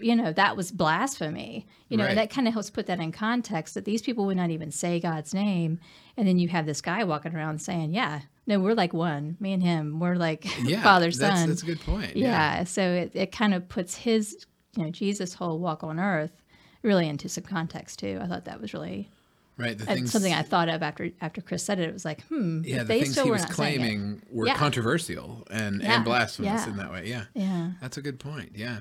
Speaker 3: you know, that was blasphemy. You know,
Speaker 1: Right.
Speaker 3: that kind of helps put that in context that these people would not even say God's name. And then you have this guy walking around saying, Yeah, no, we're like one. Me and him, we're like
Speaker 1: Yeah,
Speaker 3: father,
Speaker 1: that's,
Speaker 3: son.
Speaker 1: That's a good point.
Speaker 3: Yeah. So it, it kind of puts his, you know, Jesus' whole walk on earth really into some context too. I thought that was really
Speaker 1: right. The things,
Speaker 3: something I thought of after after Chris said it. It was like, hmm,
Speaker 1: yeah, the
Speaker 3: they
Speaker 1: things
Speaker 3: still
Speaker 1: he
Speaker 3: were
Speaker 1: was
Speaker 3: not saying it.
Speaker 1: claiming were
Speaker 3: Yeah.
Speaker 1: controversial and,
Speaker 3: Yeah,
Speaker 1: and blasphemous
Speaker 3: yeah.
Speaker 1: in that way. Yeah.
Speaker 3: Yeah.
Speaker 1: That's a good point. Yeah.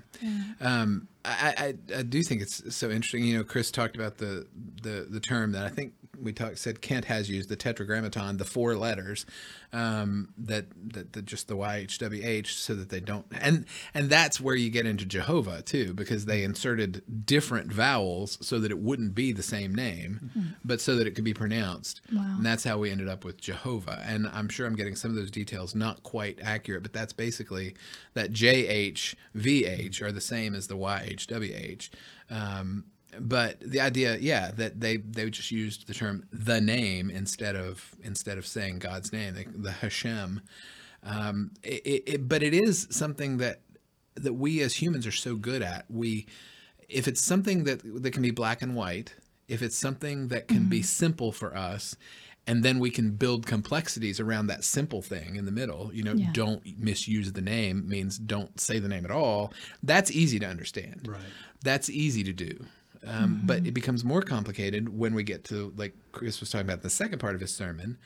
Speaker 1: Um, I, I, I do think it's so interesting. You know, Chris talked about the, the, the term that I think we talked, said Kent has used, the tetragrammaton, the four letters, um, that, that, that just the YHWH so that they don't, and, and that's where you get into Jehovah too, because they inserted different vowels so that it wouldn't be the same name, but so that it could be pronounced.
Speaker 3: Wow.
Speaker 1: And that's how we ended up with Jehovah. And I'm sure I'm getting some of those details not quite accurate, but that's basically that JHVH are the same as the YHWH. Um, but the idea, yeah, that they they just used the term the name instead of instead of saying God's name, the, the Hashem. Um, it, it, but it is something that that we as humans are so good at. We, if it's something that that can be black and white, if it's something that can be simple for us, and then we can build complexities around that simple thing in the middle. You know,
Speaker 3: Yeah.
Speaker 1: don't misuse the name means don't say the name at all. That's easy to understand.
Speaker 4: Right.
Speaker 1: That's easy to do. Um, But it becomes more complicated when we get to, like Chris was talking about in the second part of his sermon,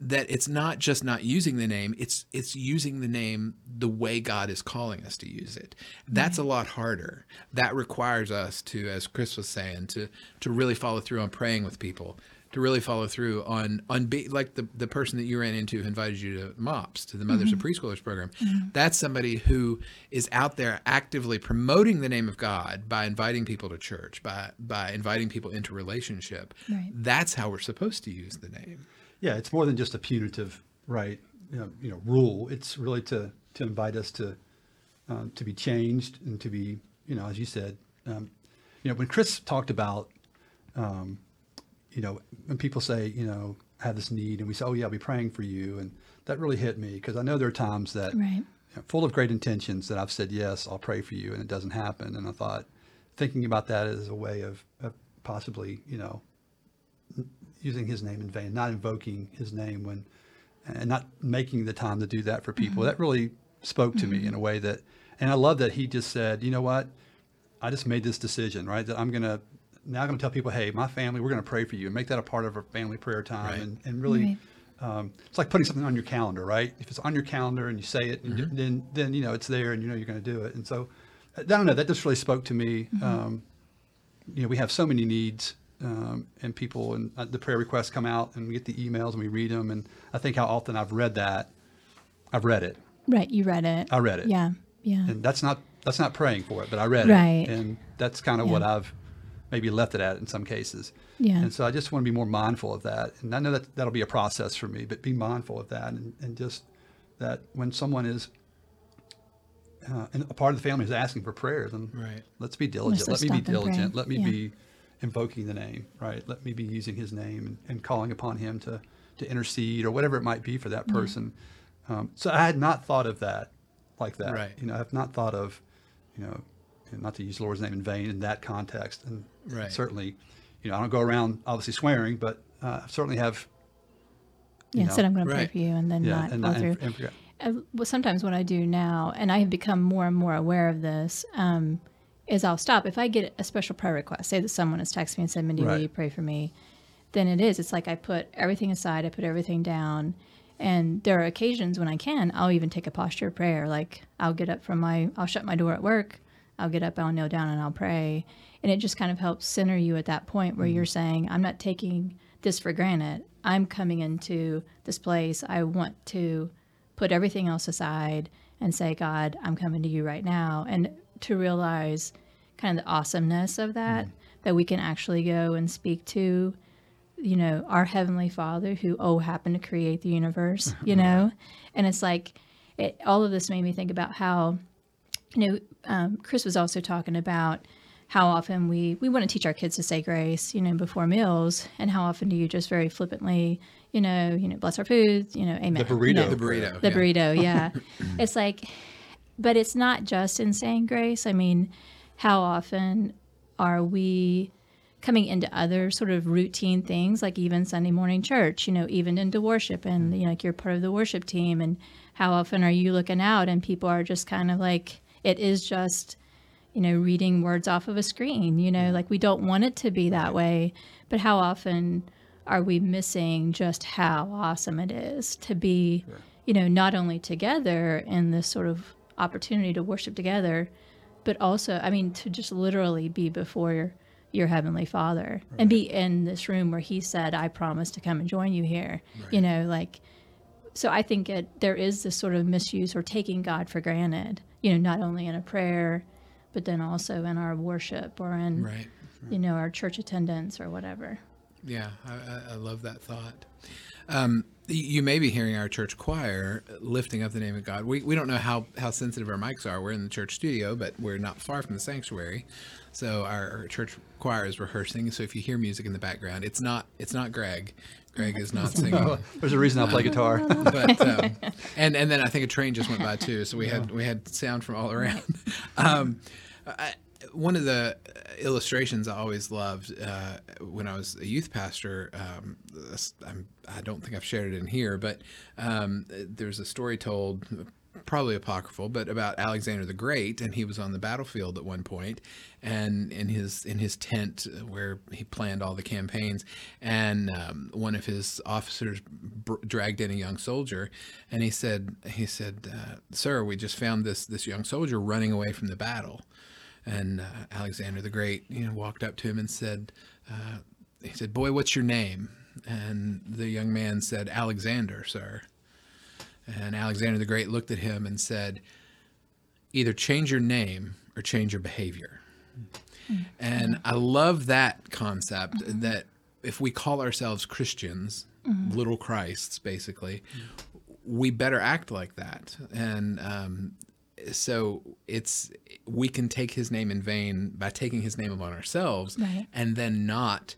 Speaker 1: that it's not just not using the name it's it's using the name the way god is calling us to use it. That's a lot harder. That requires us to as chris was saying to to really follow through on praying with people to really follow through on on be like the the person that you ran into who invited you to mops to the mothers of preschoolers program that's somebody who is out there actively promoting the name of god by inviting people to church by by inviting people into relationship
Speaker 3: Right.
Speaker 1: that's how we're supposed to use the name
Speaker 4: Yeah, it's more than just a punitive, right? You know, you know rule. It's really to to invite us to um, to be changed and to be, you know, as you said, um, you know, when Chris talked about, um, you know, when people say, you know, I have this need, and we say, oh yeah, I'll be praying for you, and that really hit me because I know there are times that,
Speaker 3: Right.
Speaker 4: you know, full of great intentions, that I've said yes, I'll pray for you, and it doesn't happen, and I thought, thinking about that as a way of, of possibly, you know, using his name in vain, not invoking his name when, and not making the time to do that for people. Mm-hmm. That really spoke to me mm-hmm. in a way that, and I love that he just said, you know what, I just made this decision, right? That I'm gonna now I'm gonna tell people, hey, my family, we're gonna pray for you, and make that a part of our family prayer time,
Speaker 1: Right.
Speaker 4: and, and really.
Speaker 3: Right.
Speaker 4: Um, it's like putting something on your calendar, right? If it's on your calendar and you say it,
Speaker 1: Mm-hmm.
Speaker 4: then then you know it's there, and you know you're going to do it. And so, I don't know. That just really spoke to me. Um, you know, we have so many needs, um, and people, and uh, the prayer requests come out, and we get the emails, and we read them, and I think how often I've read that. I've read it,
Speaker 3: Right. You read it.
Speaker 4: I read it.
Speaker 3: Yeah. Yeah.
Speaker 4: and that's not that's not praying for it, but I read it.
Speaker 3: Right.
Speaker 4: it, and that's kind of what I've maybe left it at in some cases.
Speaker 3: Yeah.
Speaker 4: And so I just want to be more mindful of that, and I know that that'll be a process for me, but be mindful of that, and, and just that when someone is. Uh, and a part of the family is asking for prayers, and
Speaker 1: Right.
Speaker 4: let's be diligent.
Speaker 3: Let's
Speaker 4: Let me be
Speaker 3: stop and pray.
Speaker 4: diligent. Let me
Speaker 3: Yeah.
Speaker 4: be invoking the name, right? Let me be using His name and, and calling upon Him to to intercede or whatever it might be for that person. Um, so I had not thought of that like that.
Speaker 1: Right.
Speaker 4: You know, I've not thought of, you know, and not to use the Lord's name in vain in that context. And
Speaker 1: Right.
Speaker 4: certainly, you know, I don't go around obviously swearing, but uh, I certainly have. you
Speaker 3: yeah.
Speaker 4: know,
Speaker 3: Said I'm going to pray for you and then
Speaker 4: yeah,
Speaker 3: not
Speaker 4: and,
Speaker 3: follow
Speaker 4: not-
Speaker 3: through.
Speaker 4: and, and forget.
Speaker 3: uh, well, sometimes what I do now, and I have become more and more aware of this, um, is I'll stop if I get a special prayer request. Say that someone has texted me and said, "Mindy, will you pray for me?" Then it is. It's like I put everything aside. I put everything down, and there are occasions when I can. I'll even take a posture of prayer. Like I'll get up from my, I'll shut my door at work. I'll get up, I'll kneel down, and I'll pray. And it just kind of helps center you at that point where you're mm-hmm. saying, "I'm not taking this for granted. I'm coming into this place. I want to." put everything else aside and say, God, I'm coming to you right now. And to realize kind of the awesomeness of that, mm-hmm. that we can actually go and speak to, you know, our Heavenly Father who, oh, happened to create the universe, you know? And it's like, it, all of this made me think about how, you know, um, Chris was also talking about how often we we want to teach our kids to say grace, you know, before meals, and how often do you just very flippantly, you know, you know, bless our food, you know, amen.
Speaker 4: The burrito.
Speaker 3: You know,
Speaker 1: The burrito.
Speaker 3: the
Speaker 1: yeah.
Speaker 3: burrito, yeah. it's like, but it's not just in saying grace. I mean, how often are we coming into other sort of routine things, like even Sunday morning church, you know, even into worship, and you know, like you're part of the worship team, and how often are you looking out and people are just kind of like, it is just, you know, reading words off of a screen, you know, like we don't want it to be that way, but how often are we missing just how awesome it is to be, you know, not only together in this sort of opportunity to worship together, but also, I mean, to just literally be before your, your heavenly Father and be in this room where He said, "I promise to come and join you here." You know, like. So I think it, there is this sort of misuse or taking God for granted. You know, not only in a prayer, but then also in our worship or in
Speaker 1: Right.
Speaker 3: you know our church attendance or whatever.
Speaker 1: Yeah, I, I, love that thought. Um, you may be hearing our church choir lifting up the name of God. We, we don't know how, how sensitive our mics are. We're in the church studio, but we're not far from the sanctuary. So our, our church choir is rehearsing. So if you hear music in the background, it's not it's not Greg. Greg is not singing.
Speaker 4: Oh, there's a reason I play guitar.
Speaker 1: but um, and and then I think a train just went by too, so we had we had sound from all around. Um, I, one of the illustrations I always loved uh, when I was a youth pastor. Um, I'm, I don't think I've shared it in here, but um, there's a story told. Probably apocryphal, but about Alexander the Great, and he was on the battlefield at one point, and in his in his tent where he planned all the campaigns, and um, one of his officers br- dragged in a young soldier, and he said he said, uh, "Sir, we just found this this young soldier running away from the battle." And uh, Alexander the Great, you know, walked up to him and said, uh, "He said, boy, what's your name?" And the young man said, "Alexander, sir." And Alexander the Great looked at him and said, "Either change your name or change your behavior." Mm-hmm. And mm-hmm. I love that concept mm-hmm. that if we call ourselves Christians, little Christs, basically, we better act like that. And um, so it's we can take his name in vain by taking his name upon ourselves
Speaker 3: Right.
Speaker 1: and then not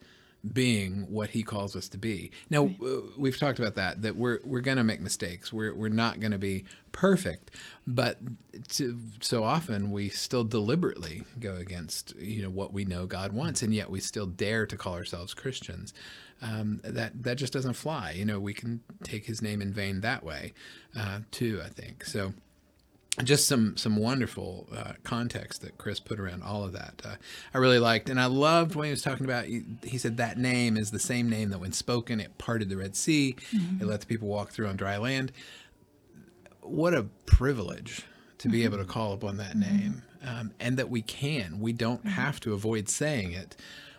Speaker 1: being what he calls us to be. Now uh, we've talked about that that we're we're going to make mistakes. We're we're not going to be perfect, but to, so often we still deliberately go against you know what we know God wants, and yet we still dare to call ourselves Christians. Um, that that just doesn't fly. You know, we can take His name in vain that way uh, too. I think so just some some wonderful uh, context that Chris put around all of that. Uh, I really liked, and I loved when he was talking about. He, he said that name is the same name that, when spoken, it parted the Red Sea. It let the people walk through on dry land. What a privilege to be able to call upon that name, um, and that we can. We don't have to avoid saying it.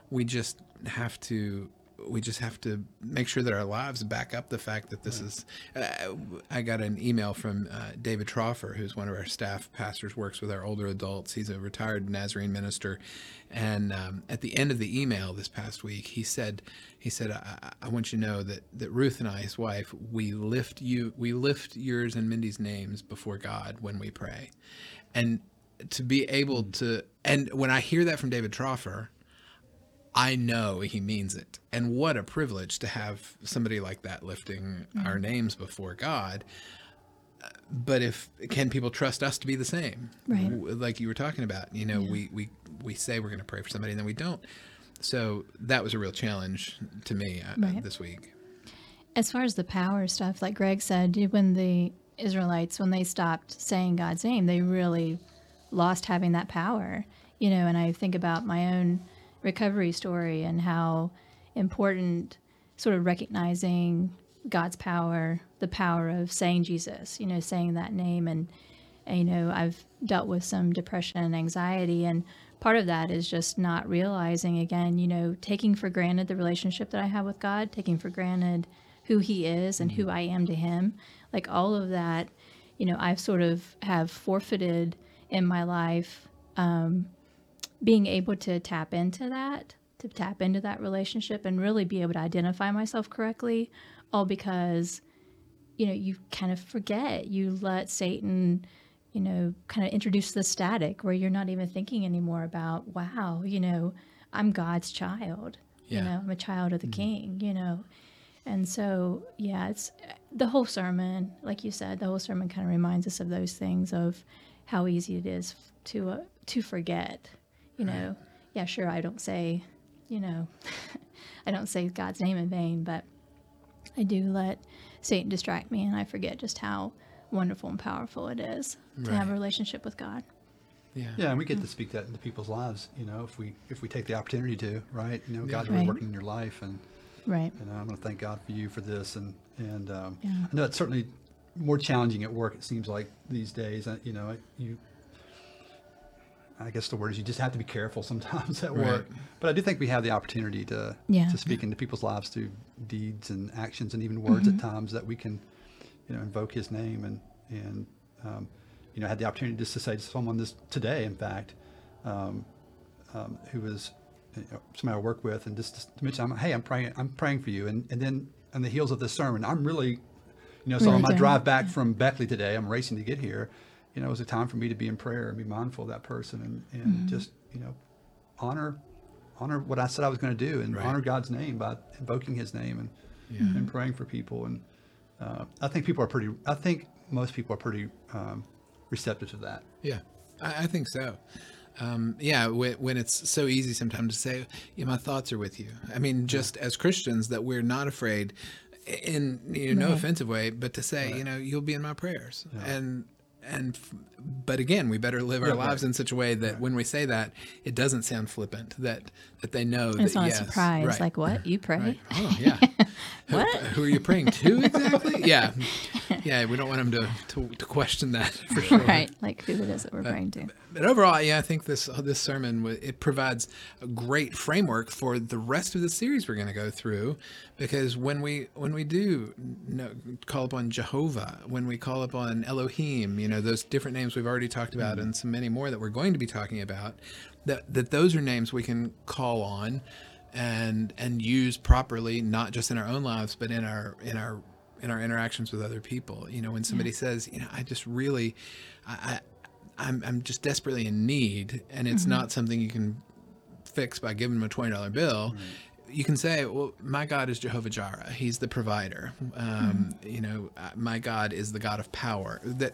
Speaker 1: We just have to we just have to make sure that our lives back up the fact that this is. Uh, I got an email from uh, David Troffer, who's one of our staff pastors, works with our older adults. He's a retired Nazarene minister, and um, at the end of the email this past week, he said, "He said, I, I want you to know that that Ruth and I, his wife, we lift you, we lift yours and Mindy's names before God when we pray, and to be able to, and when I hear that from David Troffer." I know he means it. And what a privilege to have somebody like that lifting our names before God. Uh, But if can people trust us to be the same?
Speaker 3: Right.
Speaker 1: Like you were talking about, you know, we, we we say we're going to pray for somebody and then we don't. So that was a real challenge to me uh, this week.
Speaker 3: As far as the power stuff, like Greg said, when the Israelites, when they stopped saying God's name, they really lost having that power. You know, and I think about my own recovery story and how important sort of recognizing God's power, the power of saying Jesus, you know, saying that name. And, and, you know, I've dealt with some depression and anxiety. And part of that is just not realizing, again, you know, taking for granted the relationship that I have with God, taking for granted who He is and who mm-hmm. I am to Him. Like all of that, you know, I've sort of have forfeited in my life um, being able to tap into that, to tap into that relationship and really be able to identify myself correctly, all because, you know, you kind of forget. You let Satan you know, kind of introduce the static where you're not even thinking anymore about, wow, you know, I'm God's child.
Speaker 1: Yeah.
Speaker 3: You know, I'm a child of the King. You know, and so yeah, it's the whole sermon, like you said, the whole sermon kind of reminds us of those things of how easy it is to uh, to forget. You know, yeah, sure, I don't say, you know, I don't say God's name in vain, but I do let Satan distract me, and I forget just how wonderful and powerful it is to have a relationship with God.
Speaker 1: Yeah.
Speaker 4: Yeah, and we get to speak that into people's lives. You know, if we if we take the opportunity to, right? You know, God's really
Speaker 3: Right.
Speaker 4: working in your life, and
Speaker 3: Right.
Speaker 4: And I'm going to thank God for you for this. And and um,
Speaker 3: Yeah.
Speaker 4: I know it's certainly more challenging at work. It seems like these days. Uh, You know, you. I guess the word is you just have to be careful sometimes at work.
Speaker 1: Right.
Speaker 4: But I do think we have the opportunity to
Speaker 3: Yeah.
Speaker 4: to speak into people's lives through deeds and actions and even words
Speaker 3: Mm-hmm.
Speaker 4: at times that we can, you know, invoke His name and and um, you know had the opportunity just to say to someone this today, in fact, um, um, who was you know, somebody I work with, and just to mention, I'm, hey, I'm praying, I'm praying for you, and and then on the heels of this sermon, I'm really, you know, so
Speaker 3: Really
Speaker 4: on my
Speaker 3: doing-
Speaker 4: drive back from Beckley today, I'm racing to get here. You know, it was a time for me to be in prayer and be mindful of that person, and and
Speaker 3: Mm-hmm.
Speaker 4: just you know, honor honor what I said I was going to do, and
Speaker 1: Right.
Speaker 4: honor God's name by invoking His name and
Speaker 1: Yeah.
Speaker 4: and praying for people, and uh, I think people are pretty. I think most people are pretty um, receptive to that.
Speaker 1: Yeah, I, I think so. Um, yeah, when, when it's so easy sometimes to say, yeah, my thoughts are with you. I mean, just as Christians, that we're not afraid, in you know, no
Speaker 3: Right.
Speaker 1: offensive way, but to say, you know, you'll be in my prayers, and and but again, we better live our
Speaker 4: Yeah,
Speaker 1: lives
Speaker 4: right.
Speaker 1: in such a way that when we say that, it doesn't sound flippant. That that they know
Speaker 3: It's
Speaker 1: that
Speaker 3: not
Speaker 1: yes,
Speaker 3: a surprise.
Speaker 1: right,
Speaker 3: Like, what? You pray?
Speaker 1: Right. Oh yeah. who, who are you praying to exactly? Yeah, yeah. We don't want them to, to to question that for sure.
Speaker 3: right. Like, who it is that we're praying to.
Speaker 1: But overall, yeah, I think this this sermon it provides a great framework for the rest of the series we're going to go through, because when we when we do know, call upon Jehovah, when we call upon Elohim, you know those different names we've already talked about, mm-hmm. and so many more that we're going to be talking about, that that those are names we can call on, and and use properly, not just in our own lives, but in our in our in our interactions with other people. You know, when somebody says, you know, I just really, I, I I'm I'm just desperately in need, and it's mm-hmm. not something you can fix by giving them a twenty dollar bill. You can say, "Well, my God is Jehovah Jireh. He's the provider. Um, You know, uh, my God is the God of power." That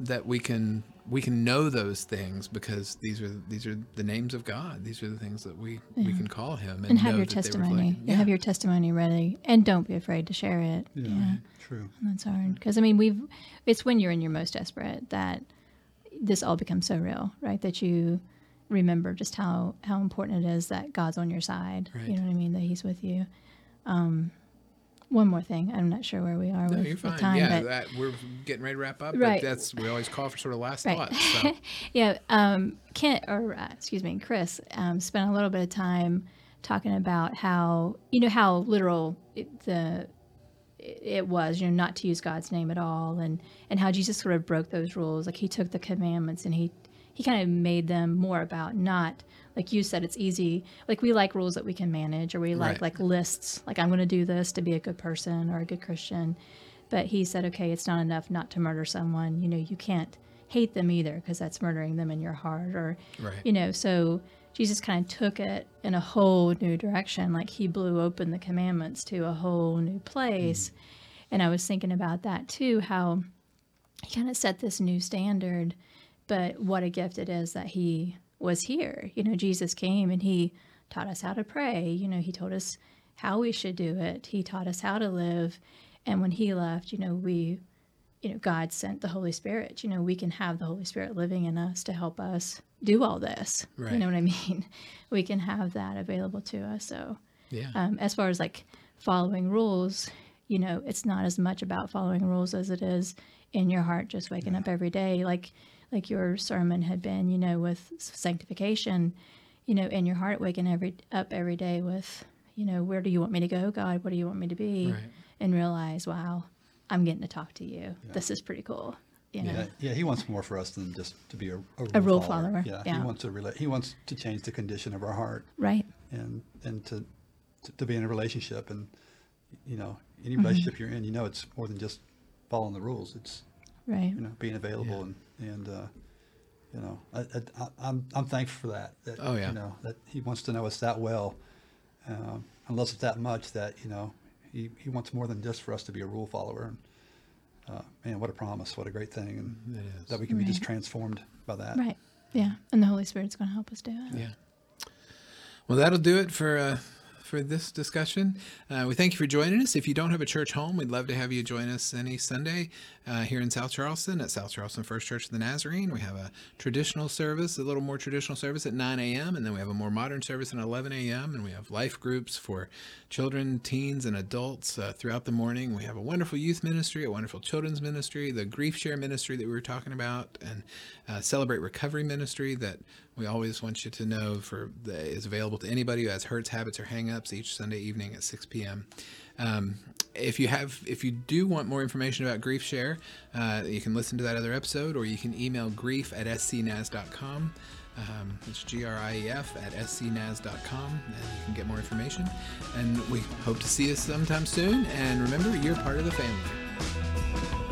Speaker 1: that we can we can know those things because these are these are the names of God. These are the things that we we can call Him and,
Speaker 3: And have
Speaker 1: know
Speaker 3: your
Speaker 1: that
Speaker 3: testimony.
Speaker 1: reflect-
Speaker 3: You Have your testimony ready. And don't be afraid to share it. Yeah.
Speaker 4: True.
Speaker 3: That's hard. Because, I mean, we've, it's when you're in your most desperate that this all becomes so real, right? That you remember just how, how important it is that God's on your side.
Speaker 1: Right.
Speaker 3: You know what I mean? That He's with you. Um, one more thing. I'm not sure where we are
Speaker 1: No,
Speaker 3: with,
Speaker 1: fine.
Speaker 3: time.
Speaker 1: yeah,
Speaker 3: but
Speaker 1: that, we're getting ready to wrap up.
Speaker 3: Right.
Speaker 1: But that's we always call for sort of last
Speaker 3: Right.
Speaker 1: thoughts. So.
Speaker 3: yeah, um, Kent or uh, excuse me, Chris um, spent a little bit of time talking about how you know how literal it, the it was, you know, not to use God's name at all, and and how Jesus sort of broke those rules. Like he took the commandments and he he kind of made them more about not like you said. It's easy. Like we like rules that we can manage, or we like
Speaker 1: Right.
Speaker 3: like lists. Like I'm going to do this to be a good person or a good Christian. But he said, okay, it's not enough not to murder someone. You know, you can't hate them either because that's murdering them in your heart, or
Speaker 1: Right.
Speaker 3: you know. So Jesus kind of took it in a whole new direction. Like he blew open the commandments to a whole new place. Mm-hmm. And I was thinking about that too, how he kind of set this new standard, but what a gift it is that he was here. You know, Jesus came and he taught us how to pray. You know, he told us how we should do it. He taught us how to live. And when he left, you know, we, you know, God sent the Holy Spirit. You know, we can have the Holy Spirit living in us to help us do all this.
Speaker 1: Right.
Speaker 3: You know what I mean? We can have that available to us. So,
Speaker 1: Yeah.
Speaker 3: um, as far as like following rules, you know, it's not as much about following rules as it is in your heart, just waking up every day, like like your sermon had been, you know, with sanctification, you know, in your heart, waking every up every day with, you know, where do you want me to go, God? What do you want me to be?
Speaker 1: Right.
Speaker 3: And realize, wow, I'm getting to talk to you. This is pretty cool. You know,
Speaker 4: Yeah, yeah, he wants more for us than just to be a, a rule,
Speaker 3: A rule follower,
Speaker 4: Yeah,
Speaker 3: yeah.
Speaker 4: he wants to relate. He wants to change the condition of our heart
Speaker 3: right?
Speaker 4: and and to to, to be in a relationship and you know
Speaker 3: Mm-hmm.
Speaker 4: any relationship you're in, you know, it's more than just following the rules. It's
Speaker 3: Right.
Speaker 4: You know, being available and and uh, you know, I, I, I'm I'm thankful for that. that.
Speaker 1: Oh, yeah.
Speaker 4: You know that he wants to know us that well, um, and loves us that much that you know he, he wants more than just for us to be a rule follower. And, uh, man, what a promise! What a great thing, and
Speaker 1: It is.
Speaker 4: that we can be just transformed by that.
Speaker 3: Right. Yeah. And the Holy Spirit's going to help us do it.
Speaker 1: Yeah. Well, that'll do it for uh, for this discussion. Uh, we thank you for joining us. If you don't have a church home, we'd love to have you join us any Sunday uh, here in South Charleston at South Charleston First Church of the Nazarene. We have a traditional service, a little more traditional service at 9 a.m., and then we have a more modern service at 11 a.m., and we have life groups for children, teens, and adults uh, throughout the morning. We have a wonderful youth ministry, a wonderful children's ministry, the Grief Share ministry that we were talking about, and uh, Celebrate Recovery ministry that we always want you to know for the, is available to anybody who has hurts, habits, or hangups each Sunday evening at 6 p.m. Um, if you have, if you do want more information about Grief Share, uh, you can listen to that other episode, or you can email grief at scnaz.com. Um, it's G-R-I-E-F at scnaz.com, and you can get more information. And we hope to see you sometime soon. And remember, you're part of the family.